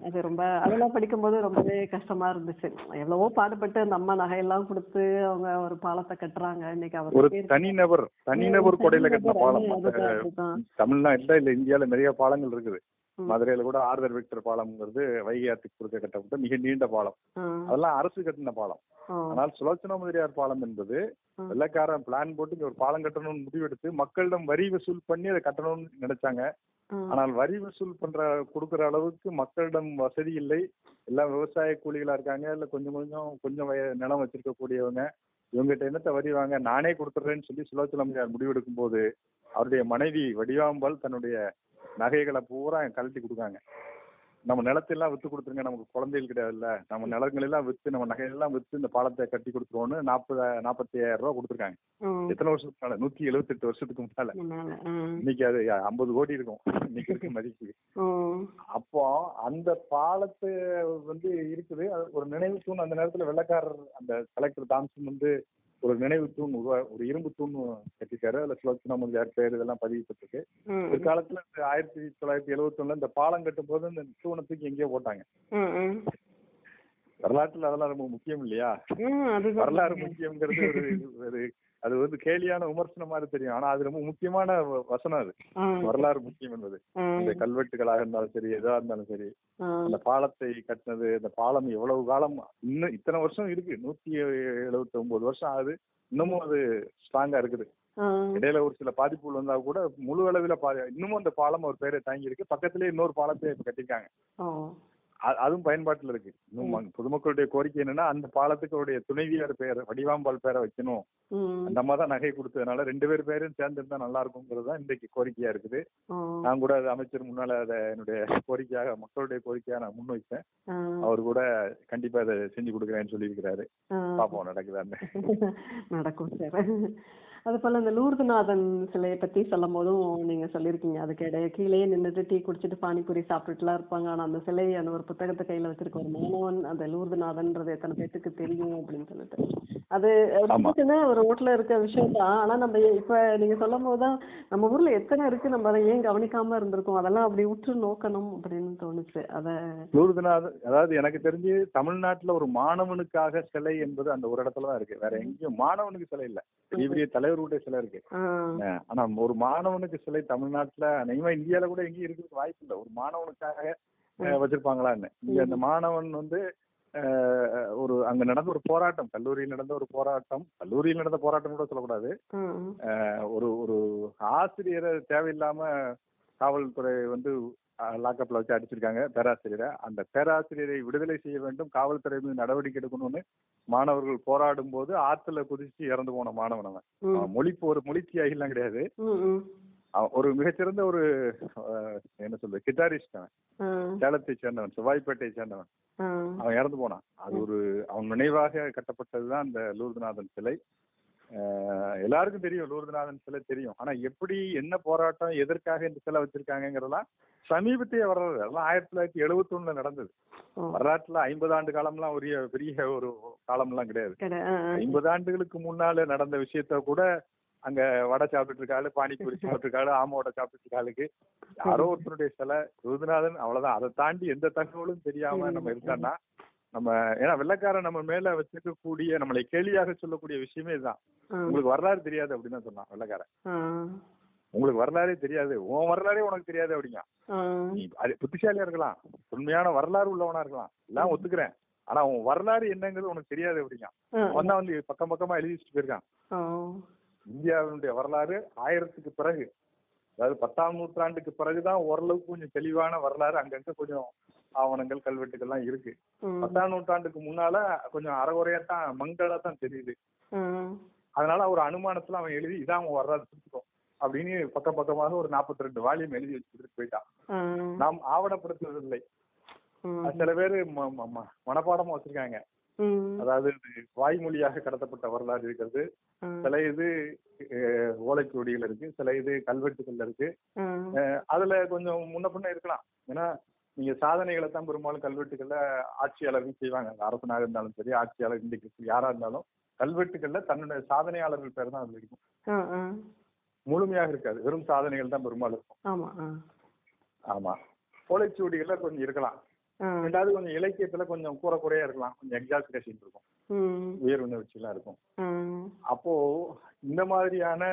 அது ரொம்ப அதெல்லாம் படிக்கும்போது ரொம்பவே கஷ்டமா இருந்துச்சு எவ்வளவோ பாடுபட்டு அந்த அம்மா நகையெல்லாம் கொடுத்து அவங்க ஒரு பாலத்தை கட்டுறாங்க இன்னைக்கு அவர் ஒரு பேர் தனிநபர் தனிநபர் கொடையில கட்டின பாலம். தமிழ்நாட்டுல இல்ல இந்தியால நிறைய பாலங்கள் இருக்குது. மதுரையில கூட ஆர்தர் விக்டர் பாலம்ங்கிறது வைகை ஆற்றுக்கு குறுக்க கட்டப்பட்ட மிக நீண்ட பாலம். அதெல்லாம் அரசு கட்டின பாலம். ஆனால் சுலோச்சனா முதலியார் பாலம் என்பது. வெள்ளைக்காரன் பிளான் போட்டு இங்க ஒரு பாலம் கட்டணும்னு முடிவெடுத்து மக்களிடம் வரி வசூல் பண்ணி அதை கட்டணும்னு நினைச்சாங்க. ஆனால் வரி வசூல் பண்ற கொடுக்குற அளவுக்கு மக்களிடம் வசதி இல்லை. எல்லாம் விவசாய கூலிகளா இருக்காங்க. இல்ல கொஞ்சம் கொஞ்சம் கொஞ்சம் வய- நிலம் வச்சிருக்கக்கூடியவங்க. இவங்ககிட்ட என்னத்த வரி வாங்க? நானே கொடுத்துட்றேன்னு சொல்லி சுலோச்சனா முதலியார் முடிவெடுக்கும் போது அவருடைய மனைவி வடிவாம்பாள் தன்னுடைய நகைகளை பூரா கழட்டி கொடுக்காங்க. நம்ம நிலத்தெல்லாம் வித்து கொடுத்துருங்க நமக்கு குழந்தைகள் கிடையாதுல்ல. நம்ம நிலங்கள் எல்லாம் வித்து நம்ம நகையெல்லாம் வித்து இந்த பாலத்தை கட்டி கொடுத்துருவோம்னு நாற்பது நாற்பத்தி ஐயாயிரம் ரூபா கொடுத்துருக்காங்க. எத்தனை வருஷத்துக்கு மேல? நூத்தி எழுபத்தெட்டு வருஷத்துக்கு முன்னால. இன்னைக்கு அது ஐம்பது கோடி இருக்கும். இன்னைக்கு இருக்க மதிப்பு. அப்போ அந்த பாலத்து வந்து இருக்குது. ஒரு நினைவு தூண். அந்த நேரத்துல வெள்ளக்காரர் அந்த கலெக்டர் தாம்சன் வந்து ஒரு நினைவு தூண் உருவா ஒரு இரும்பு தூண் கட்டிருக்காரு அதுல சுலோச்சனா முதலியார் பேர் இதெல்லாம் பதிவு பெற்றிருக்கு ம். ஒரு காலத்துல இந்த ஆயிரத்தி தொள்ளாயிரத்தி எழுபத்தி ஒண்ணுல இந்த பாலம் கட்டும் போது இந்த தூணை தூக்கி எங்கேயோ போட்டாங்க. வரலாற்றுல அதெல்லாம் ரொம்ப முக்கியம் இல்லையா. வரலாறு முக்கியங்கிறது ஒரு ஒரு அது வந்து கேலியான விமர்சனம் மாதிரி தெரியும். ஆனா அது ரொம்ப முக்கியமான வசனம் அது. வரலாறு முக்கியம் என்பது. இந்த கல்வெட்டுகளாக இருந்தாலும் சரி எதா இருந்தாலும் சரி. அந்த பாலத்தை கட்டினது இந்த பாலம் எவ்வளவு காலம் இன்னும் இத்தனை வருஷம் இருக்கு. நூத்தி எழுபத்தி ஒன்பது வருஷம் ஆகுது. இன்னமும் அது ஸ்ட்ராங்கா இருக்குது. இடையில ஒரு சில பாதிப்புகள் வந்தா கூட முழு அளவில் இன்னமும் அந்த பாலம் ஒரு பேரை தாங்கி இருக்கு பக்கத்துலயே இன்னொரு பாலத்தை கட்டிருக்காங்க அதுவும் பயன்பாட்டுல இருக்கு இன்னும் பொதுமக்களுடைய கோரிக்கை என்னன்னா அந்த பாலத்துக்கு அவருடைய துணைவியார் பெயர் வடிவாம்பாள் பேரை வைக்கணும். அந்த அம்மா தான் நகை கொடுத்ததுனால ரெண்டு பேர் பேரும் சேர்ந்து இருந்தா நல்லா இருக்குங்கிறது தான் இன்றைக்கு கோரிக்கையா இருக்குது. நான் கூட அமைச்சர் முன்னால அதை என்னுடைய கோரிக்கையாக மக்களுடைய கோரிக்கையா நான் முன்வைச்சேன் ஆ. அவர் கூட கண்டிப்பா அதை செஞ்சு கொடுக்குறேன்னு சொல்லியிருக்கிறாரு. பாப்போம் நடக்குதான்னு நடக்கும் சார் அது போல இந்த லூர்துநாதன் சிலையை பத்தி சொல்லும் போதும் நீங்க சொல்லியிருக்கீங்க. அதுக்கு இடைய கீழே நின்னுட்டு டீ குடிச்சிட்டு பானிபூரி சாப்பிட்டுட்டுலாம் இருப்பாங்க. ஆனா அந்த சிலை அந்த ஒரு புத்தகத்தை கையில வச்சிருக்க ஒரு மாணவன் அந்த லூர்துநாதன்றது எத்தனை பேத்துக்கு தெரியும் அப்படின்னு சொல்லிட்டு. அது சின்ன ஒரு ரோட்ல இருக்க விஷயம் தான். ஆனா நம்ம இப்ப நீங்க சொல்லும் போதுதான் நம்ம ஊர்ல எத்தனை இருக்கு நம்ம அதை ஏன் கவனிக்காம இருந்திருக்கோம்? அதெல்லாம் அப்படி உற்று நோக்கணும் அப்படின்னு தோணுச்சு. அத லூர்துநாதன் அதாவது எனக்கு தெரிஞ்சு தமிழ்நாட்டுல ஒரு மாணவனுக்காக சிலை என்பது அந்த ஒரு இடத்துல தான் இருக்கு. வேற எங்கேயும் மாணவனுக்கு சிலை இல்ல. பெரிய தலைவர்களுடைய சிலை இருக்கு. ஆனா ஒரு மாணவனுக்கு சிலை தமிழ்நாட்டுல அநேகமா இந்தியால கூட எங்கேயும் இருக்கிறதுக்கு வாய்ப்பு இல்லை. ஒரு மாணவனுக்காக வச்சிருப்பாங்களான்னு. இங்க அந்த மாணவன் வந்து ஒரு அங்க நடந்த ஒரு போராட்டம் கல்லூரியில் நடந்த ஒரு போராட்டம் கல்லூரியில் நடந்த போராட்டம் கூட சொல்லக்கூடாது. ஒரு ஒரு ஆசிரியரை தேவையில்லாம காவல்துறை வந்து லாக்கப்ல வச்சு அடிச்சிருக்காங்க. பேராசிரியரை. அந்த பேராசிரியரை விடுதலை செய்ய வேண்டும். காவல்துறை மீது நடவடிக்கை எடுக்கணும்னு மாணவர்கள் போராடும் போது ஆத்துல குதிச்சு இறந்து போன மாணவன் அவன். ம். அவன் மொழி ஒரு மொழி தியாகிலாம் கிடையாது. ஒரு மிகச்சிறந்த ஒரு என்ன சொல்றது கிட்டாரிஸ்ட் அவன். சேலத்தை சேர்ந்தவன் செவ்வாய்ப்பேட்டையை சேர்ந்தவன். அவன் இறந்து போனான். அது ஒரு அவன் நினைவாக கட்டப்பட்டதுதான் அந்த லூர்துநாதன் சிலை. எல்லாருக்கும் தெரியும் லூர்துநாதன் சிலை தெரியும். ஆனா எப்படி என்ன போராட்டம் எதற்காக இந்த சிலை வச்சிருக்காங்கிறதெல்லாம் சமீபத்திய வரலாறு அதெல்லாம் ஆயிரத்தி தொள்ளாயிரத்தி எழுபத்தி ஒண்ணுல நடந்தது வரலாற்றுல ஐம்பது ஆண்டு காலம்லாம் ஒரு பெரிய ஒரு காலம்லாம் கிடையாது. ஐம்பது ஆண்டுகளுக்கு முன்னால நடந்த விஷயத்த கூட அங்க வடை சாப்பிட்டு இருக்காளு பானிபூரி சாப்பிட்டு இருக்காளு ஆமோட சாப்பிட்டு இருக்காளுக்கு. யாரோ ஒருத்தருடைய சிலை ருதுநாதன் அவ்வளவுதான். அதை தாண்டி எந்த தகவலும் தெரியாம நம்ம இருந்தோம்னா நம்ம ஏன்னா வெள்ளக்காரன் நம்ம மேல வச்சிருக்கக்கூடிய நம்மளை கேலியாக சொல்லக்கூடிய விஷயமே இதுதான் உங்களுக்கு வரலாறு தெரியாது அப்படின்னு சொன்னான் வெள்ளக்காரன். உங்களுக்கு வரலாறே தெரியாது. உன் வரலாறே உனக்கு தெரியாது அப்படிங்க நீ அது புத்திசாலியா இருக்கலாம். உண்மையான வரலாறு உள்ளவனா இருக்கலாம். எல்லாம் ஒத்துக்கிறேன். ஆனா உன் வரலாறு என்னங்கிறது உனக்கு தெரியாது அப்படிங்க அவன் தான் வந்து பக்கம் பக்கமா எழுதி வச்சுட்டு போயிருக்கான் இந்தியாவினுடைய வரலாறு ஆயிரத்துக்கு பிறகு அதாவது பத்தாம் நூற்றாண்டுக்கு பிறகுதான் ஓரளவுக்கு கொஞ்சம் தெளிவான வரலாறு அங்கங்க கொஞ்சம் ஆவணங்கள் கல்வெட்டுகள்லாம் இருக்கு. ம். பத்தாம் நூற்றாண்டுக்கு முன்னால கொஞ்சம் அறகுறையா தான் மங்களா தான் தெரியுது அதனால ஒரு அனுமானத்துல அவன் எழுதி இதான் அவன் வரலாறு பிடிச்சிக்கும் அப்படின்னு பக்கம் பக்கமாக ஒரு நாற்பத்தி ரெண்டு வால்யூம் எழுதி வச்சுட்டு போயிட்டான். நாம் ஆவணப்படுத்துவதில்லை. சில பேர் மனப்பாடமா வச்சிருக்காங்க. அதாவது வாய்மொழியாக கடத்தப்பட்ட வரலாறு இருக்கிறது. சில இது ஓலைச்சுவடிகள் இருக்கு. சில இது கல்வெட்டுகள் இருக்கு. அதுல கொஞ்சம் முன்ன பின்ன இருக்கலாம். ஏன்னா நீங்க சாதனைகளை தான் பெரும்பாலும் கல்வெட்டுகள்ல ஆட்சியாளர்கள் செய்வாங்க. அரசனாக இருந்தாலும் சரி ஆட்சியாளர் இன்றைக்கு யாரா இருந்தாலும் கல்வெட்டுகள்ல தன்னுடைய சாதனையாளர்கள் பேர் தான் அதுல இருக்கும். முழுமையாக இருக்காது. வெறும் சாதனைகள் தான் பெரும்பாலும் இருக்கும். ஆமா ஓலைச்சுவடிகள்ல கொஞ்சம் இருக்கலாம். ரெண்டாவது கொஞ்சம் இலக்கியத்துல கொஞ்சம் கூற குறையா இருக்கலாம். கொஞ்சம் எக்ஸாஸ்பிரேஷன் இருக்கும். உயர் உணர்ச்சிலாம் இருக்கும். அப்போ இந்த மாதிரியான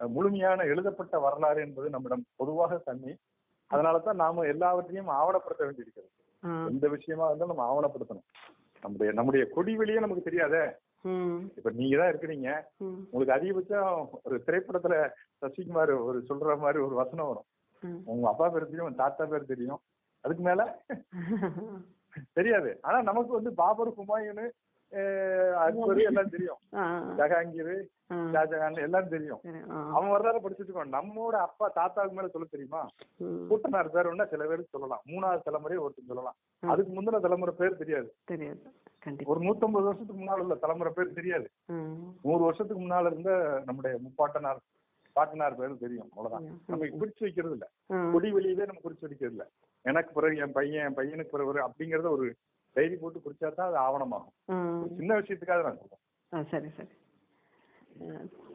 முழுமையான எழுதப்பட்ட வரலாறு என்பது நம்மிடம் பொதுவாக தண்ணி அதனால தான் நாம எல்லாவற்றையும் ஆவணப்படுத்த வேண்டியிருக்கிறது. எந்த விஷயமா இருந்தாலும் நம்ம ஆவணப்படுத்தணும். நம்முடைய நம்முடைய கொடி வெளியே நமக்கு தெரியாதே? இப்ப நீங்க தான் இருக்கிறீங்க உங்களுக்கு அதிகபட்சம் ஒரு திரைப்படத்துல சசிகுமார் ஒரு சொல்ற மாதிரி ஒரு வசனம் வரும். உங்க அப்பா பேர் தெரியும் உங்க தாத்தா பேர் தெரியும். அதுக்கு மேல தெரியாது. ஆனா நமக்கு வந்து பாபர் ஹுமாயூனு அக்பர் எல்லாம் தெரியும். ஜஹாங்கீர் ஆ. ஷாஜகான் எல்லாம் தெரியும். அவன் வரலாறு படிச்சுட்டு இருக்கோம். நம்மோட அப்பா தாத்தாவுக்கு மேல சொல்ல தெரியுமா? கூட்டனார் பேர் ஒண்ணா சில பேருக்கு சொல்லலாம். மூணாவது தலைமுறை ஒருத்தர் சொல்லலாம். அதுக்கு முந்தின தலைமுறை பேர் தெரியாது. ஒரு நூத்தம்பது வருஷத்துக்கு முன்னால உள்ள தலைமுறை பேர் தெரியாது. நூறு வருஷத்துக்கு முன்னால இருந்த நம்முடைய முப்பாட்டனார் பாட்டனார் பேர் தெரியும். அவ்வளவுதான். நம்ம குறிச்சு வைக்கிறது இல்ல கொடி வெளியவே நம்ம குறிச்சு வைக்கிறது இல்ல எனக்கு பிறகு என் பையன் என் பையனுக்கு பிறகு அப்படிங்கறத ஒரு டைரி போட்டு குறிச்சா தான் அது ஆவணமாகும். சின்ன விஷயத்துக்காக நான் சொல்றேன். ஆ சரி சரி.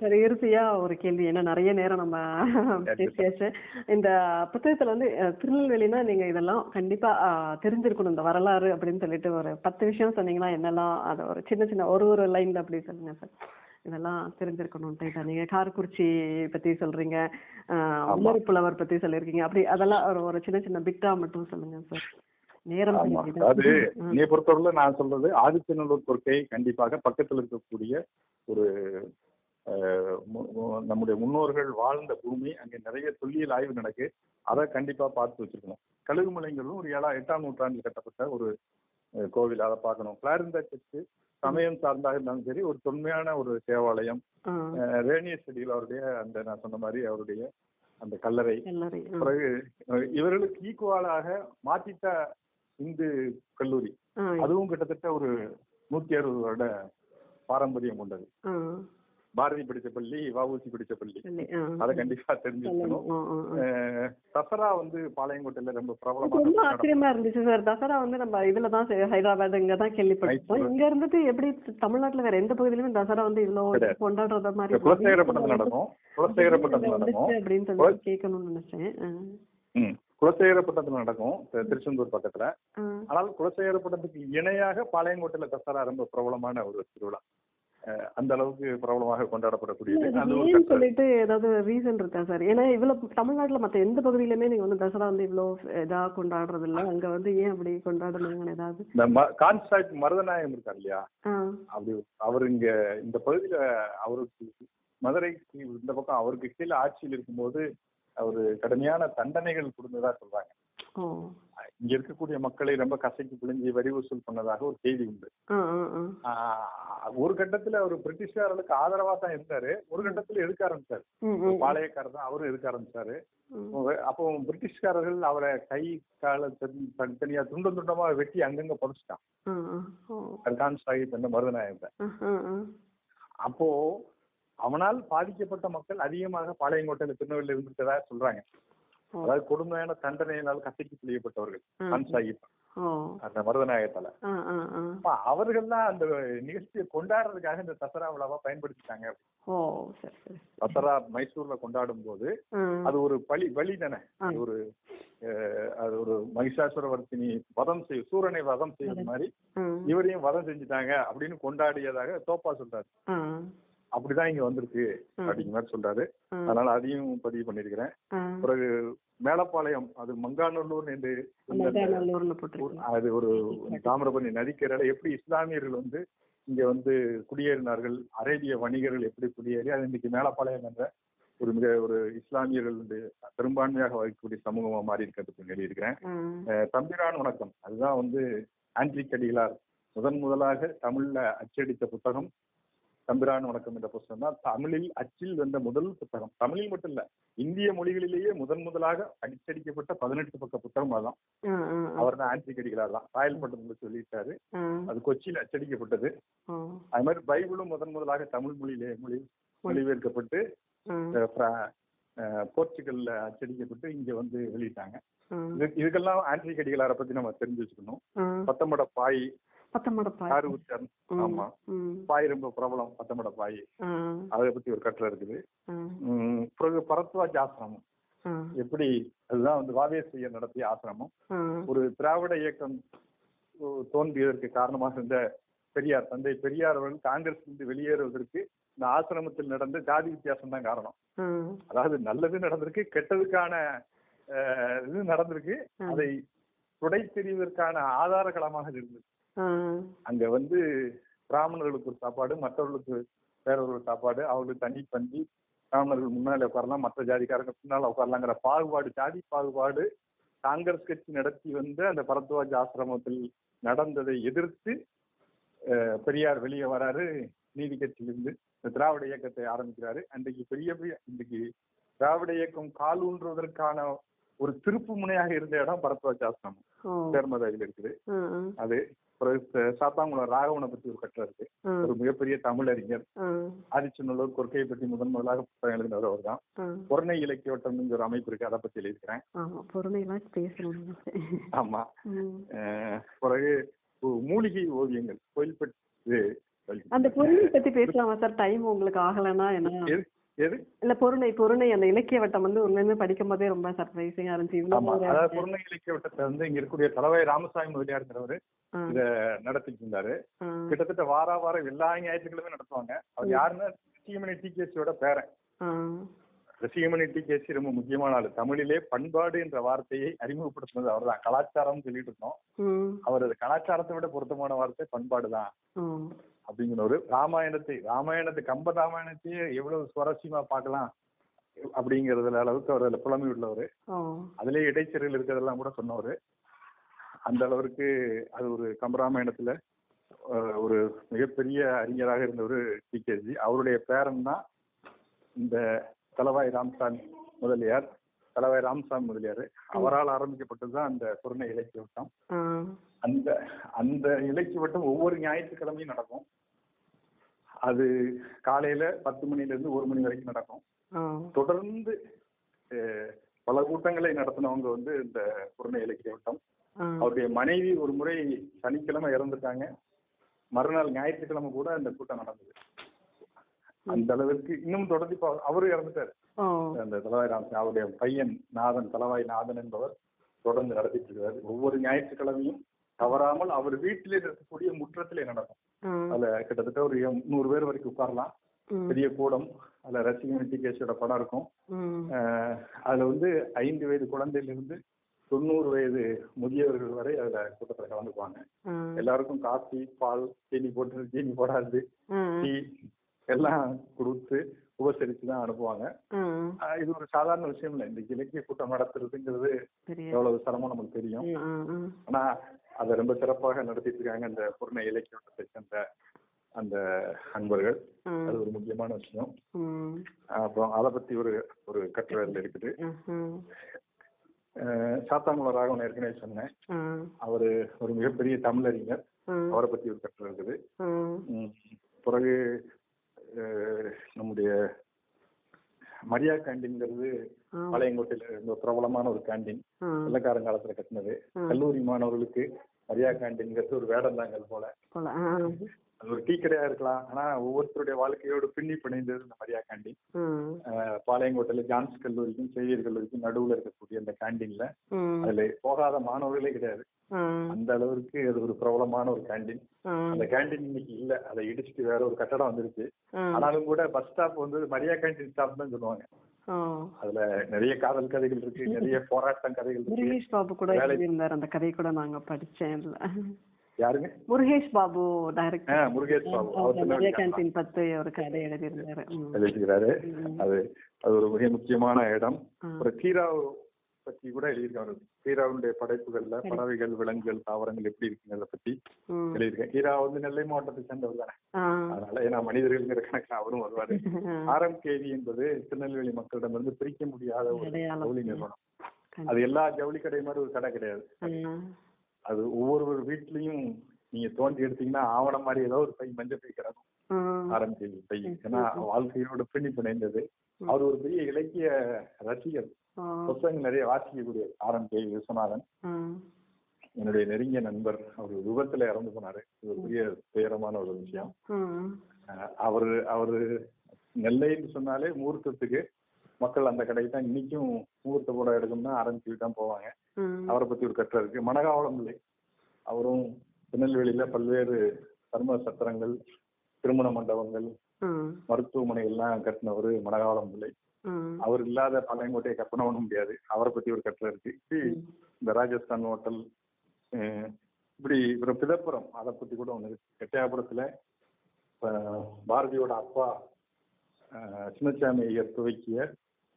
சரி இறுதியா ஒரு கேள்வி. ஏன்னா நிறைய நேரம் நம்ம பேசியாச்சு இந்த புத்தகத்துல வந்து திருநெல்வேலினா நீங்க இதெல்லாம் கண்டிப்பா தெரிஞ்சிருக்கணும். இந்த வரலாறு அப்படின்னு சொல்லிட்டு ஒரு பத்து விஷயம் சொன்னீங்கன்னா என்னெல்லாம் அதை ஒரு சின்ன சின்ன ஒரு ஒரு லைன்ல அப்படி சொல்லுங்க சார். இதெல்லாம் தெரிஞ்சிருக்கணும் நீங்க காரக்குறிச்சி பத்தி சொல்றீங்க. உமர் புலவர் பத்தி சொல்லியிருக்கீங்க. அப்படி அதெல்லாம் ஒரு ஒரு சின்ன சின்ன பிட்டா மட்டும் சொல்லுங்க சார். நேரம் ம். என்னைய பொறுத்தவரையில நான் சொல்றது ஆதிச்சநல்லூர் கொற்கை கண்டிப்பாக பக்கத்துல இருக்கக்கூடிய ஒரு நம்முடைய முன்னோர்கள் வாழ்ந்த பூமி அங்கே நிறைய தொல்லியல் ஆய்வு நடக்கு. அதை கண்டிப்பா பார்த்து வச்சிருக்கணும். கழுகுமலைங்கிறதும் ஒரு ஏழா எட்டாம் நூற்றாண்டில் கட்டப்பட்ட ஒரு கோவில். அதை பார்க்கணும். கிளாரிந்தா சர்ச்சு சமயம் சார்ந்தாக இருந்தாலும் சரி ஒரு தொன்மையான ஒரு தேவாலயம். செடியில் அவருடைய அந்த நான் சொன்ன மாதிரி அவருடைய அந்த கல்லறை. பிறகு இவர்களுக்கு ஈக்குவலாக மாத்திட்ட இந்து கல்லூரி. அதுவும் கிட்டத்தட்ட ஒரு நூத்தி அறுபது வருட பாரம்பரியம் கொண்டது. பாரதி படிச்ச பள்ளி வஉசி படிச்ச பள்ளி. அதை கண்டிப்பா தெரிஞ்சுக்கணும். தசரா வந்து பாளையங்கோட்டையில ரொம்ப ரொம்ப பிரபலமான ஆச்சரியமா இருந்துச்சு சார். தசரா வந்து நம்ம இதுல தான் செ- ஹைதராபாத் இங்க தான் கேள்விப்பட்டிருக்கோம் Right. இங்க இருந்துட்டு எப்படி தமிழ்நாட்டுல வேற எந்த பகுதியிலுமே தசரா வந்து இவ்வளவு. கொண்டாடுறத மாதிரி குலசேகரப்பட்டத்தில் நடக்கும். குலசேகரப்பட்டத்தில் நடக்கும். அப்படின்னு சொல்லி கேட்கணும்னு நினைச்சேன். குலசேகரப்பட்டத்தில் நடக்கும். திருச்செந்தூர் பக்கத்துல. ஆனால் குலசேகரப்பட்டத்துக்கு இணையாக பாளையங்கோட்டையில தசரா ரொம்ப பிரபலமான ஒரு திருவிழா. அந்த அளவுக்கு பிரபலமாக கொண்டாடப்படக்கூடியது. கட்டளை. சொல்லிட்டு ஏதாவது ரீசன் இருக்கா சார் ஏன்னா இவ்வளவு தமிழ்நாட்டுல மத்த எந்த பகுதியிலுமே நீங்க வந்து தசரா வந்து இவ்வளவு இதா கொண்டாடுறது இல்ல அங்க வந்து ஏன் அப்படி கொண்டாடணுங்கன்னு ஏதாவது? இந்த கான்ஸ்டாக்ட் மருதநாயகம் இருக்கார் இல்லையா? அப்படி அவர் இங்க இந்த பகுதியில அவருக்கு மதுரைக்கு இந்த பக்கம் அவருக்கு கீழே ஆட்சியில் இருக்கும்போது அவரு கடுமையான தண்டனைகள் கொடுத்ததா சொல்றாங்க. இங்க இருக்கக்கூடிய மக்களை ரொம்ப கசக்கி பிழிஞ்சு வரி வசூல் பண்ணதாக ஒரு செய்தி உண்டு. ஒரு கட்டத்துல அவர் பிரிட்டிஷ்காரர்களுக்கு ஆதரவா தான் இருந்தாரு. ஒரு கட்டத்துல எதுக்க ஆரம்பிச்சாரு. பாளையக்காரர் தான் அவரும் எதுக்க ஆரம்பிச்சாரு. அப்போ பிரிட்டிஷ்காரர்கள் அவரை கை கால தனி- தனித்தனியா துண்டம் துண்டமா வெட்டி அங்கங்க ஓ. கர்கான் சாஹிப் என்ற மருதநாயகத்தை அப்போ அவனால் பாதிக்கப்பட்ட மக்கள் அதிகமாக பாளையங்கோட்டையில திருநெல்வேலியில் இருந்துட்டதா சொல்றாங்க. அதாவது கொடுமையான தண்டனையினால் கசக்கி பிழியப்பட்டவர்கள் சாஹிப். அந்த மருதநாயகத்தால. அவர்கள் தான் அந்த நிகழ்ச்சியை கொண்டாடுறதுக்காக இந்த தசரா விழாவை பயன்படுத்திட்டாங்க. தசரா மைசூர்ல கொண்டாடும் போது அது ஒரு பலி பலி தானே. ஒரு அது ஒரு மகிஷாசுரவர்த்தினி வதம் செய்ய சூரனை வதம் செய்யறது மாதிரி. இவரையும் வதம் செஞ்சுட்டாங்க அப்படின்னு கொண்டாடியதாக தோப்பா சொல்றாரு. அப்படிதான் இங்க வந்திருக்கு. அப்படிங்கிற மாதிரி சொல்றாரு. அதனால அதையும் பதிவு பண்ணிருக்கிறேன் பிறகு மேலப்பாளையம் அது மங்காநல்லூர் என்று அது ஒரு தாமிரபரணி நதிக்கரையில எப்படி இஸ்லாமியர்கள் வந்து இங்க வந்து குடியேறினார்கள் அரேபிய வணிகர்கள் எப்படி குடியேறி அது இன்னைக்கு மேலப்பாளையம் என்ற ஒரு மிக ஒரு இஸ்லாமியர்கள் வந்து பெரும்பான்மையாக வகிக்கக்கூடிய சமூகமா மாறி இருக்கிறதுக்கு எழுதியிருக்கிறேன். தம்பிரான் வணக்கம். அதுதான் வந்து ஆண்ட்ரிக் அடிகளார். முதன் முதலாக தமிழ்ல அச்சடித்த புத்தகம் தம்பிரான் வணக்கம் என்ற புத்தகம் தான். தமிழில் அச்சில் வந்த முதல் புத்தகம். தமிழில் மட்டும் இல்ல இந்திய மொழிகளிலேயே முதன் முதலாக அடிச்சடிக்கப்பட்ட பதினெட்டு பக்க புத்தகம் ஆ அவர் தான் ஆண்ட்ரிக் அடிகளார் தான். ராயல் பட்டத்தில் சொல்லிட்டாரு அது கொச்சியில் அச்சடிக்கப்பட்டது. அது மாதிரி பைபிளும் முதன் முதலாக தமிழ் மொழியிலே மொழி மொழிபெயர்க்கப்பட்டு போர்ச்சுகல்ல அச்சடிக்கப்பட்டு இங்க வந்து வெளியிட்டாங்க. இதுக்கெல்லாம் ஆண்ட்ரிக் அடிகளாரை பத்தி நம்ம தெரிஞ்சு வச்சுக்கணும் ஆ. பத்தமட பாய் பத்தமட பாய் ஆமா. ரொம்ப பிரபலம் பத்தமட பாய் அதை பத்தி ஒரு கட்டுரை இருக்குது. பிறகு பரத்வாஜ் ஆசிரமம். எப்படி அதுதான் வந்து வாவேசியர் நடத்திய ஆசிரமம். ஒரு திராவிட இயக்கம் தோன்றியதற்கு காரணமாக இருந்த பெரியார் தந்தை பெரியார் அவர்கள் காங்கிரஸ் இருந்து வெளியேறுவதற்கு இந்த ஆசிரமத்தில் நடந்த ஜாதி வித்தியாசம் தான் காரணம். அதாவது நல்லது நடந்திருக்கு கெட்டதுக்கான இது நடந்திருக்கு. அதை துடை தெரிவதற்கான ஆதார களமாக இருந்தது. அங்க வந்து பிராமணர்களுக்கு ஒரு சாப்பாடு மற்றவர்களுக்கு வேற ஒரு சாப்பாடு அவங்களுக்கு தனி பந்தி பிராமணர்கள் முன்னால உட்காரலாம் மற்ற ஜாதிக்காரங்க பின்னால உட்காரலாங்கிற பாகுபாடு ஜாதி பாகுபாடு காங்கிரஸ் கட்சி நடத்தி வந்த அந்த பரத்வாஜ் ஆசிரமத்தில் நடந்ததை எதிர்த்து பெரியார் வெளியே வராரு நீதி கட்சியிலிருந்து இந்த திராவிட இயக்கத்தை ஆரம்பிக்கிறாரு. அன்றைக்கு பெரிய பெரிய இன்றைக்கு திராவிட இயக்கம் காலூன்றுவதற்கான ஒரு திருப்பு முனையாக இருந்த இடம் பரத்வாஜ் ஆசிரமம். ஓ. சேர்மதாவில் இருக்குது. அது சாத்தாங்குளம் ராகவனை பத்தி ஒரு கட்டுரை இருக்கு. ஒரு மிகப்பெரிய தமிழறிஞர் ஆ. ஆதிச்சநல்லூர் கொற்கையை பற்றி முதன் முதலாக புத்தகம் எழுதினவர் அவர் தான் ஆ. புறநை இலக்கிய வட்டம்ங்கிற ஒரு அமைப்பு இருக்கு அதை பத்தி எழுதியிருக்கிறேன். ஆமா பிறகு மூலிகை ஓவியங்கள் கோயில்பட்டு அந்த பொருளை பத்தி பேசலாமா? சார் டைம் உங்களுக்கு ஆகலைன்னா என்ன? எது? இல்ல பொருணை பொருணை அந்த இலக்கிய வட்டம் வந்து உண்மையுமே படிக்கும் போதே ரொம்ப சர்ப்ரைசிங்கா இருந்துச்சு. அதாவது புறநை இலக்கிய வட்டத்தை வந்து இங்க இருக்கக்கூடிய தலைவாய் ராமசாமி முதலியாருங்கிறவர் இத நடத்திட்டு இருந்தாரு கிட்டத்தட்ட வார வாரம் எல்லா ஞாயிற்றுக்கிழமையும் நடத்துவாங்க. அவர் யாருன்னா சீமணி டிகேசியோட பேரன். ஆ, ரசிகமணி டிகேசி ரொம்ப முக்கியமான ஆளு. தமிழிலே பண்பாடு என்ற வார்த்தையை அறிமுகப்படுத்தினது அவர்தான். கலாச்சாரம் சொல்லிட்டு இருந்தோம். அவர் கலாச்சாரத்தை விட பொருத்தமான வார்த்தை பண்பாடு தான் அப்படிங்கிற ஒரு ராமாயணத்தை ராமாயணத்தை கம்ப ராமாயணத்தையே எவ்வளவு சுவாரஸ்யமா பார்க்கலாம் அப்படிங்கறதுல அளவுக்கு அவர் அதுல புலமை உள்ளவர். அதுலயே இடைச்செருகள் இருக்கிறதெல்லாம் கூட சொன்னவர். அந்த அளவிற்கு அது ஒரு கம்பராமாயணத்துல ஒரு மிகப்பெரிய அறிஞராக இருந்தவர் டிகேஜி அவருடைய பேரன் தான் இந்த தலவாய் ராமசாமி முதலியார். தலவாய் ராமசாமி முதலியார். அவரால் ஆரம்பிக்கப்பட்டது தான் அந்த புறணை இலக்கிய வட்டம். அந்த அந்த இலக்கிய வட்டம் ஒவ்வொரு ஞாயிற்றுக்கிழமையும் நடக்கும். அது காலையில பத்து மணில இருந்து ஒரு மணி வரைக்கும் நடக்கும். தொடர்ந்து பல கூட்டங்களை நடத்தினவங்க வந்து இந்த புறணை இலக்கிய வட்டம். அவருடைய மனைவி ஒரு முறை சனிக்கிழமை இறந்துட்டாங்க. மறுநாள் ஞாயிற்றுக்கிழமை கூட அந்த கூட்டம் நடந்தது. அந்த அளவிற்கு இன்னும் தொடர்ந்து இப்ப அவரும் இறந்துட்டாரு. அந்த தலவாய் ராமசாமி அவருடைய பையன் நாதன் தலவாய் நாதன் என்பவர் தொடர்ந்து நடத்திட்டு இருக்காரு. ஒவ்வொரு ஞாயிற்றுக்கிழமையும் தவறாமல் அவர் வீட்டிலே இருக்கக்கூடிய முற்றத்திலே நடக்கும். அதுல கிட்டத்தட்ட ஒரு நூறு பேர் வரைக்கும் உட்காரலாம். பெரிய கூடம் அதுல ரசிகன் டிகேஷோட படம் இருக்கும். அதுல வந்து ஐந்து வயது குழந்தையிலிருந்து தொண்ணூறு வயது முதியவர்கள் வரை அதுல கூட்டத்துல கலந்துக்குவாங்க. எல்லாருக்கும் காஃபி பால் சீனி போட்டு சீனி போடாது. டீ எல்லாம் கொடுத்து உபசரித்து தான் அனுப்புவாங்க. இது ஒரு சாதாரண விஷயம் இல்லை. இந்த இலக்கிய கூட்டம் நடத்துறதுங்கிறது எவ்வளவு சிரமம் நமக்கு தெரியும். ஆனா அதை ரொம்ப சிறப்பாக நடத்திட்டு இருக்காங்க அந்த பூர்ண இலக்கிய கூட்டத்தை சேர்ந்த அந்த அன்பர்கள். அது ஒரு முக்கியமான விஷயம். அப்புறம் அதை பத்தி ஒரு ஒரு கட்டுரை அதுல இருக்குது. ம், ம், அஹ் சாத்தாங்குள ராகவன் ஏற்கனவே சொன்னேன். அவரு ஒரு மிகப்பெரிய தமிழறிஞர். அவரை பத்தி ஒரு கட்டுரை இருக்குது. பிறகு நம்முடைய மரியா கேண்டீன்ங்கிறது பாளையங்கோட்டையில இருந்த பிரபலமான ஒரு கேண்டீன் ஆ, வெள்ளக்காரங்காலத்துல கட்டினது. கல்லூரி மாணவர்களுக்கு மரியா கேண்டீன்ங்கிறது ஒரு வேடந்தாங்கல் போல. அது ஒரு டீ கடையா இருக்கலாம். ஆனா ஒவ்வொருத்தருடைய வாழ்க்கையோடு பின்னி பிணைந்தது இந்த மரியா கேண்டீன் பாளையங்கோட்டையில ஜான்ஸ் கல்லூரிக்கும் சேவியர் கல்லூரிக்கும் நடுவுல இருக்கக்கூடிய அந்த கேண்டீன்ல அதுல போகாத மாணவர்களே கிடையாது. அந்த அளவுக்கு அது ஒரு பிரபலமான ஒரு கேண்டீன் அந்த கேண்டீன் இன்னைக்கு இல்ல. அதை இடிச்சிட்டு வேற ஒரு கட்டடம் வந்துருச்சு. ஆனாலும் கூட பஸ் ஸ்டாப் வந்து மரியா கேண்டீன் ஸ்டாப் தான் சொல்லுவாங்க. அதுல நிறைய காதல் கதைகள் இருக்கு. நிறைய போராட்டம் கதைகள் இருக்கு. பாபு கூட எழுதியிருந்தார் அந்த கதை கூட நாங்க படிச்சேன் யாருங்க? முருகேஷ் பாபு டைரக்டர் முருகேஷ் பாபு. கேன்டீன் பத்து ஒரு கதை எழுதியிருந்தாரு. ம். அது அது ஒரு மிக முக்கியமான இடம். அப்புறம் கீராவ் பத்தி கூட எழுதியிருக்காரு. கீராவுடைய படைப்புகள்ல பறவைகள் விலங்குகள் தாவரங்கள் எப்படி இருக்குங்கிறத பத்தி. எழுதியிருக்கேன் கீரா வந்து நெல்லை மாவட்டத்தை சேர்ந்தவர் தானே. அதனால ஏன்னா மனிதர்கள்ங்கிற கணக்குல அவரும் வருவாரு. ஆரம் கேவி என்பது திருநெல்வேலி மக்களிடமிருந்து பிரிக்க முடியாத ஒரு. ஜவுளி நிறுவனம். அது எல்லா ஜவுளி கடை மாதிரி ஒரு கடை கிடையாது. அது ஒவ்வொரு வீட்லயும் நீங்க தோண்டி எடுத்தீங்கன்னா ஆவணம் மாதிரி ஏதோ ஒரு பை மஞ்சள் பை கிடக்கும் ஆ. ஆரம் கேவி பை ஏன்னா வாழ்க்கையோட பின்னி பிணைந்தது. அவர் ஒரு பெரிய இலக்கிய ரசிகர். ஆ. புத்தகங்கள் நிறைய வாசிக்கக்கூடிய ஆரம் கே விஸ்வநாதன். என்னுடைய நெருங்கிய நண்பர். அவர் விபத்துல இறந்து போனாரு. இது ஒரு பெரிய துயரமான ஒரு விஷயம். அவரு அவரு நெல்லைன்னு சொன்னாலே முகூர்த்தத்துக்கு மக்கள் அந்த கடைக்கு தான் இன்னைக்கும் முகூர்த்த படம் எடுக்கணும்னா ஆரம்பிச்சுட்டு தான் போவாங்க. அவரை பத்தி ஒரு கட்டுரை இருக்கு. மனகாவலம் இல்லை. அவரும் திருநெல்வேலியில பல்வேறு தர்ம சத்திரங்கள் திருமண மண்டபங்கள் ம். மருத்துவமனைகள்லாம் கட்டினவர் மனகாவலம் பிள்ளை. அவர் இல்லாத பாளையங்கோட்டையை கற்பனை பண்ண முடியாது. அவரை பத்தி ஒரு கட்டுரை இருக்கு. இந்த ராஜஸ்தான் ஹோட்டல் இப்படி ஒரு பிதப்புறம் அதை பத்தி கூட ஒண்ணு இருக்கு. எட்டயாபுரத்துல பாரதியோட அப்பா சின்னசாமி ஐயர் துவக்கிய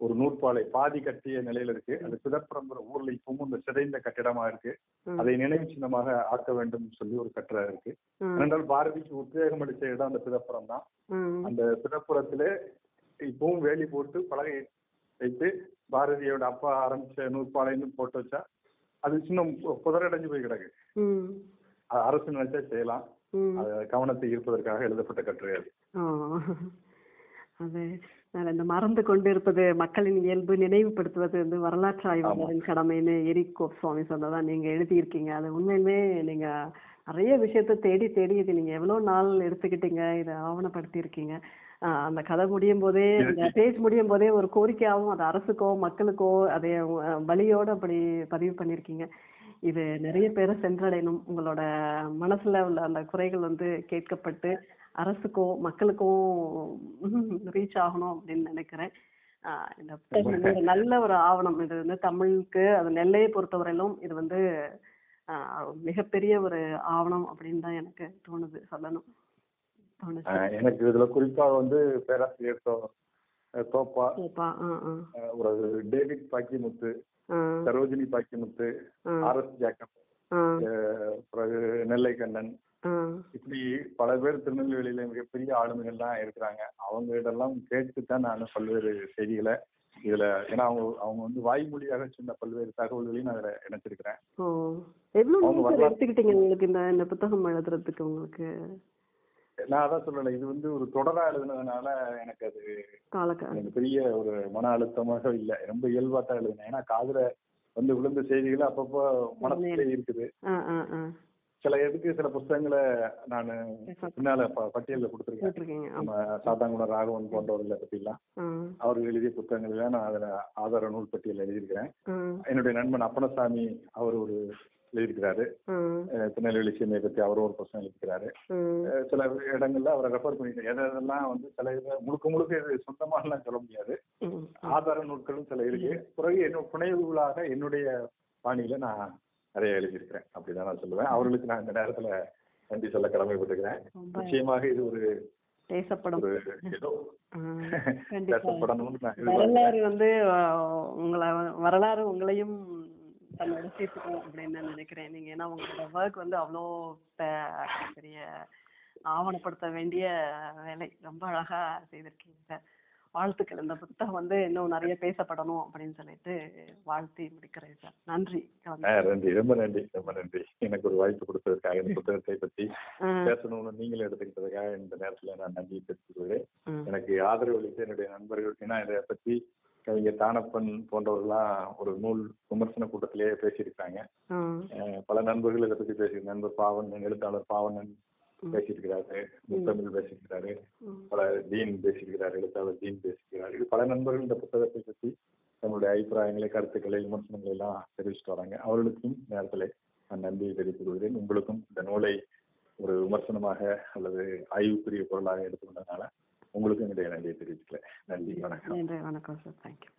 ஒரு நூற்பாலை பாதி கட்டிய நிலையில இருக்கு. அது பிதப்புறம்ங்கிற ஊர்ல இப்பவும் இந்த சிதைந்த கட்டிடமா இருக்கு. அதை நினைவு சின்னமாக ஆக்க வேண்டும் சொல்லி ஒரு கட்டுரை இருக்கு. ஏனென்றால் பாரதிக்கு உத்வேகம் அளித்த இடம் அந்த பிதப்புறம் தான். அந்த பிறப்புறத்துல இப்பவும் வேலி போட்டு பலகை வைத்து பாரதியோட அப்பா ஆரம்பிச்ச நூற்பாலைன்னு போட்டு வச்சா அது பு- புதரடைஞ்சு போய் கிடக்கு. அரசு நினைச்சா செய்யலாம். கவனத்தை ஈர்ப்பதற்காக எழுதப்பட்ட கட்டுரை அது இந்த மறந்து கொண்டிருப்பது மக்களின் இயல்பு நினைவுபடுத்துவது வந்து வரலாற்று ஆய்வாளரின் கடமைன்னு எரிக் சுவாமி சொன்னதா நீங்க எழுதியிருக்கீங்க. அது உண்மையுமே நீங்க நிறைய விஷயத்த தேடி தேடி இது நீங்க எவ்வளவு நாள் எடுத்துக்கிட்டீங்க இதை ஆவணப்படுத்தி இருக்கீங்க அந்த கதை முடியும் போதே அந்த பேஜ் முடியும் போதே ஒரு கோரிக்கையாகவும் அது அரசுக்கோ மக்களுக்கோ அதை வழியோட அப்படி பதிவு பண்ணியிருக்கீங்க. இது நிறைய பேரை சென்றடையணும். உங்களோட மனசுல உள்ள அந்த குறைகள் வந்து கேட்கப்பட்டு அரசுக்கோ மக்களுக்கும் ரீச் ஆகணும் அப்படின்னு நினைக்கிறேன். இந்த நல்ல ஒரு ஆவணம். இது வந்து தமிழுக்கு அது நெல்லையை பொறுத்தவரையிலும் இது வந்து மிகப்பெரிய ஒரு ஆவணம் அப்படின்னு தான் எனக்கு தோணுது சொல்லணும். எனக்கு இதுல குறிப்பாக வந்து பேராசிரியர் தோப்பா ஒரு David Pakkimuthu Sarojini Pakkimuthu R S Jacob பிறகு நெல்லை கண்ணன் இப்படி பல பேர் திருநெல்வேலியில மிகப்பெரிய ஆளுமைகள்லாம் இருக்கிறாங்க. அவங்க இதெல்லாம் கேட்டு தான் நான் பல்வேறு செய்திகளை இதுல ஏன்னா அவங்க அவங்க வந்து வாய்மொழியாக சொன்ன பல்வேறு தகவல்களையும் நான் அதுல இணைச்சிருக்கிறேன். எவ்வளவு எடுத்துக்கிட்டீங்க உங்களுக்கு இந்த இந்த புத்தகம் எழுதுறதுக்கு உங்களுக்கு? நான் அதான் சொல்லலை. இது வந்து ஒரு தொடரா எழுதுனதுனால எனக்கு அது எனக்கு பெரிய ஒரு மன அழுத்தமாக இல்லை. ரொம்ப இயல்பா தான் எழுதினேன். ஏன்னா காதுல வந்து விழுந்த செய்திகள் அப்பப்போ மனசுல இருக்குது. சில எதுக்கு சில புத்தகங்களை நான் பின்னால பட்டியல்ல கொடுத்துருக்கேன். நம்ம சாத்தாங்குளம் ராகவன் போன்றவர்களை பற்றிலாம் அவர்கள் எழுதிய புத்தகங்கள்ல நான் அதுல ஆதார நூல் பட்டியல் எழுதியிருக்கிறேன். என்னுடைய நண்பன் அப்பனசாமி அவர் ஒரு எழுதியிருக்கிறாரு. திருநெல்வேலி சீமையை பத்தி அவர் ஒரு புத்தகம் எழுதியிருக்கிறாரு. சில இடங்கள்ல அவரை ரெஃபர் எது எதெல்லாம் வந்து சில இதை முழுக்க முழுக்க இது சொந்தமானலாம் சொல்ல முடியாது. ஆதார நூல்களும் சில இருக்கு. பிறகு என்ன புனைவுகளாக என்னுடைய பாணியில நான் நிறைய எழுதியிருக்கிறேன். அப்படிதான் நான் சொல்லுவேன். அவர்களுக்கு நான் இந்த நேரத்துல நன்றி சொல்ல கடமைப்பட்டிருக்கிறேன். நிச்சயமாக இது ஒரு பேசப்படும். வரலாறு வந்து உங்களை வரலாறு உங்களையும் தன்னோட சேர்த்துக்கும் அப்படின்னு நான் நினைக்கிறேன். நீங்க ஏன்னா உங்களோட ஒர்க் வந்து அவ்வளோ பெரிய ஆவணப்படுத்த வேண்டிய வேலை. ரொம்ப அழகா செய்திருக்கீங்க சார். வாழ்த்துக்கள். இந்த புத்தகம் வந்து இன்னும் நிறைய பேசப்படணும் அப்படின்னு சொல்லிட்டு வாழ்த்தி முடிக்கிறேன் சார். நன்றி. நன்றி. ரொம்ப நன்றி. ரொம்ப நன்றி. எனக்கு ஒரு வாய்ப்பு கொடுத்ததற்காக இந்த புத்தகத்தை பற்றி ம், பேசணும்னு நீங்களும் எடுத்துக்கிட்டதுக்காக இந்த நேரத்துல நான் நன்றி தெரிவித்துக் ம், எனக்கு ஆதரவு அளித்த என்னுடைய நண்பர்கள் ஏன்னா இதை பற்றி கவிஞர் தானப்பன் போன்றவர்கள்லாம் ஒரு நூல் விமர்சன கூட்டத்திலேயே பேசியிருக்காங்க. பல நண்பர்கள் இதை பற்றி பேசி நண்பர் பாவன் எழுத்தாளர் பாவனன். பேசியிருக்கிறாரு முத்தமிழ் பேசியிருக்கிறாரு. பல டீன் பேசியிருக்கிறார் எழுத்தாளர் டீன் பேசியிருக்கிறார். இது பல நண்பர்கள் இந்த புத்தகத்தை பற்றி தங்களுடைய அபிப்பிராயங்களை கருத்துக்களை விமர்சனங்களை எல்லாம் தெரிவிச்சுட்டு வராங்க. அவர்களுக்கும் நேரத்தில் நான் நன்றியை தெரிவித்துக் கொள்கிறேன். உங்களுக்கும் இந்த நூலை ஒரு விமர்சனமாக அல்லது ஆய்வுக்குரிய பொருளாக எடுத்துக்கொண்டதுனால உங்களுக்கும் என்னுடைய நன்றியை தெரிவிச்சுக்கிறேன். நன்றி வணக்கம். நன்றி வணக்கம் சார் தேங்க்யூ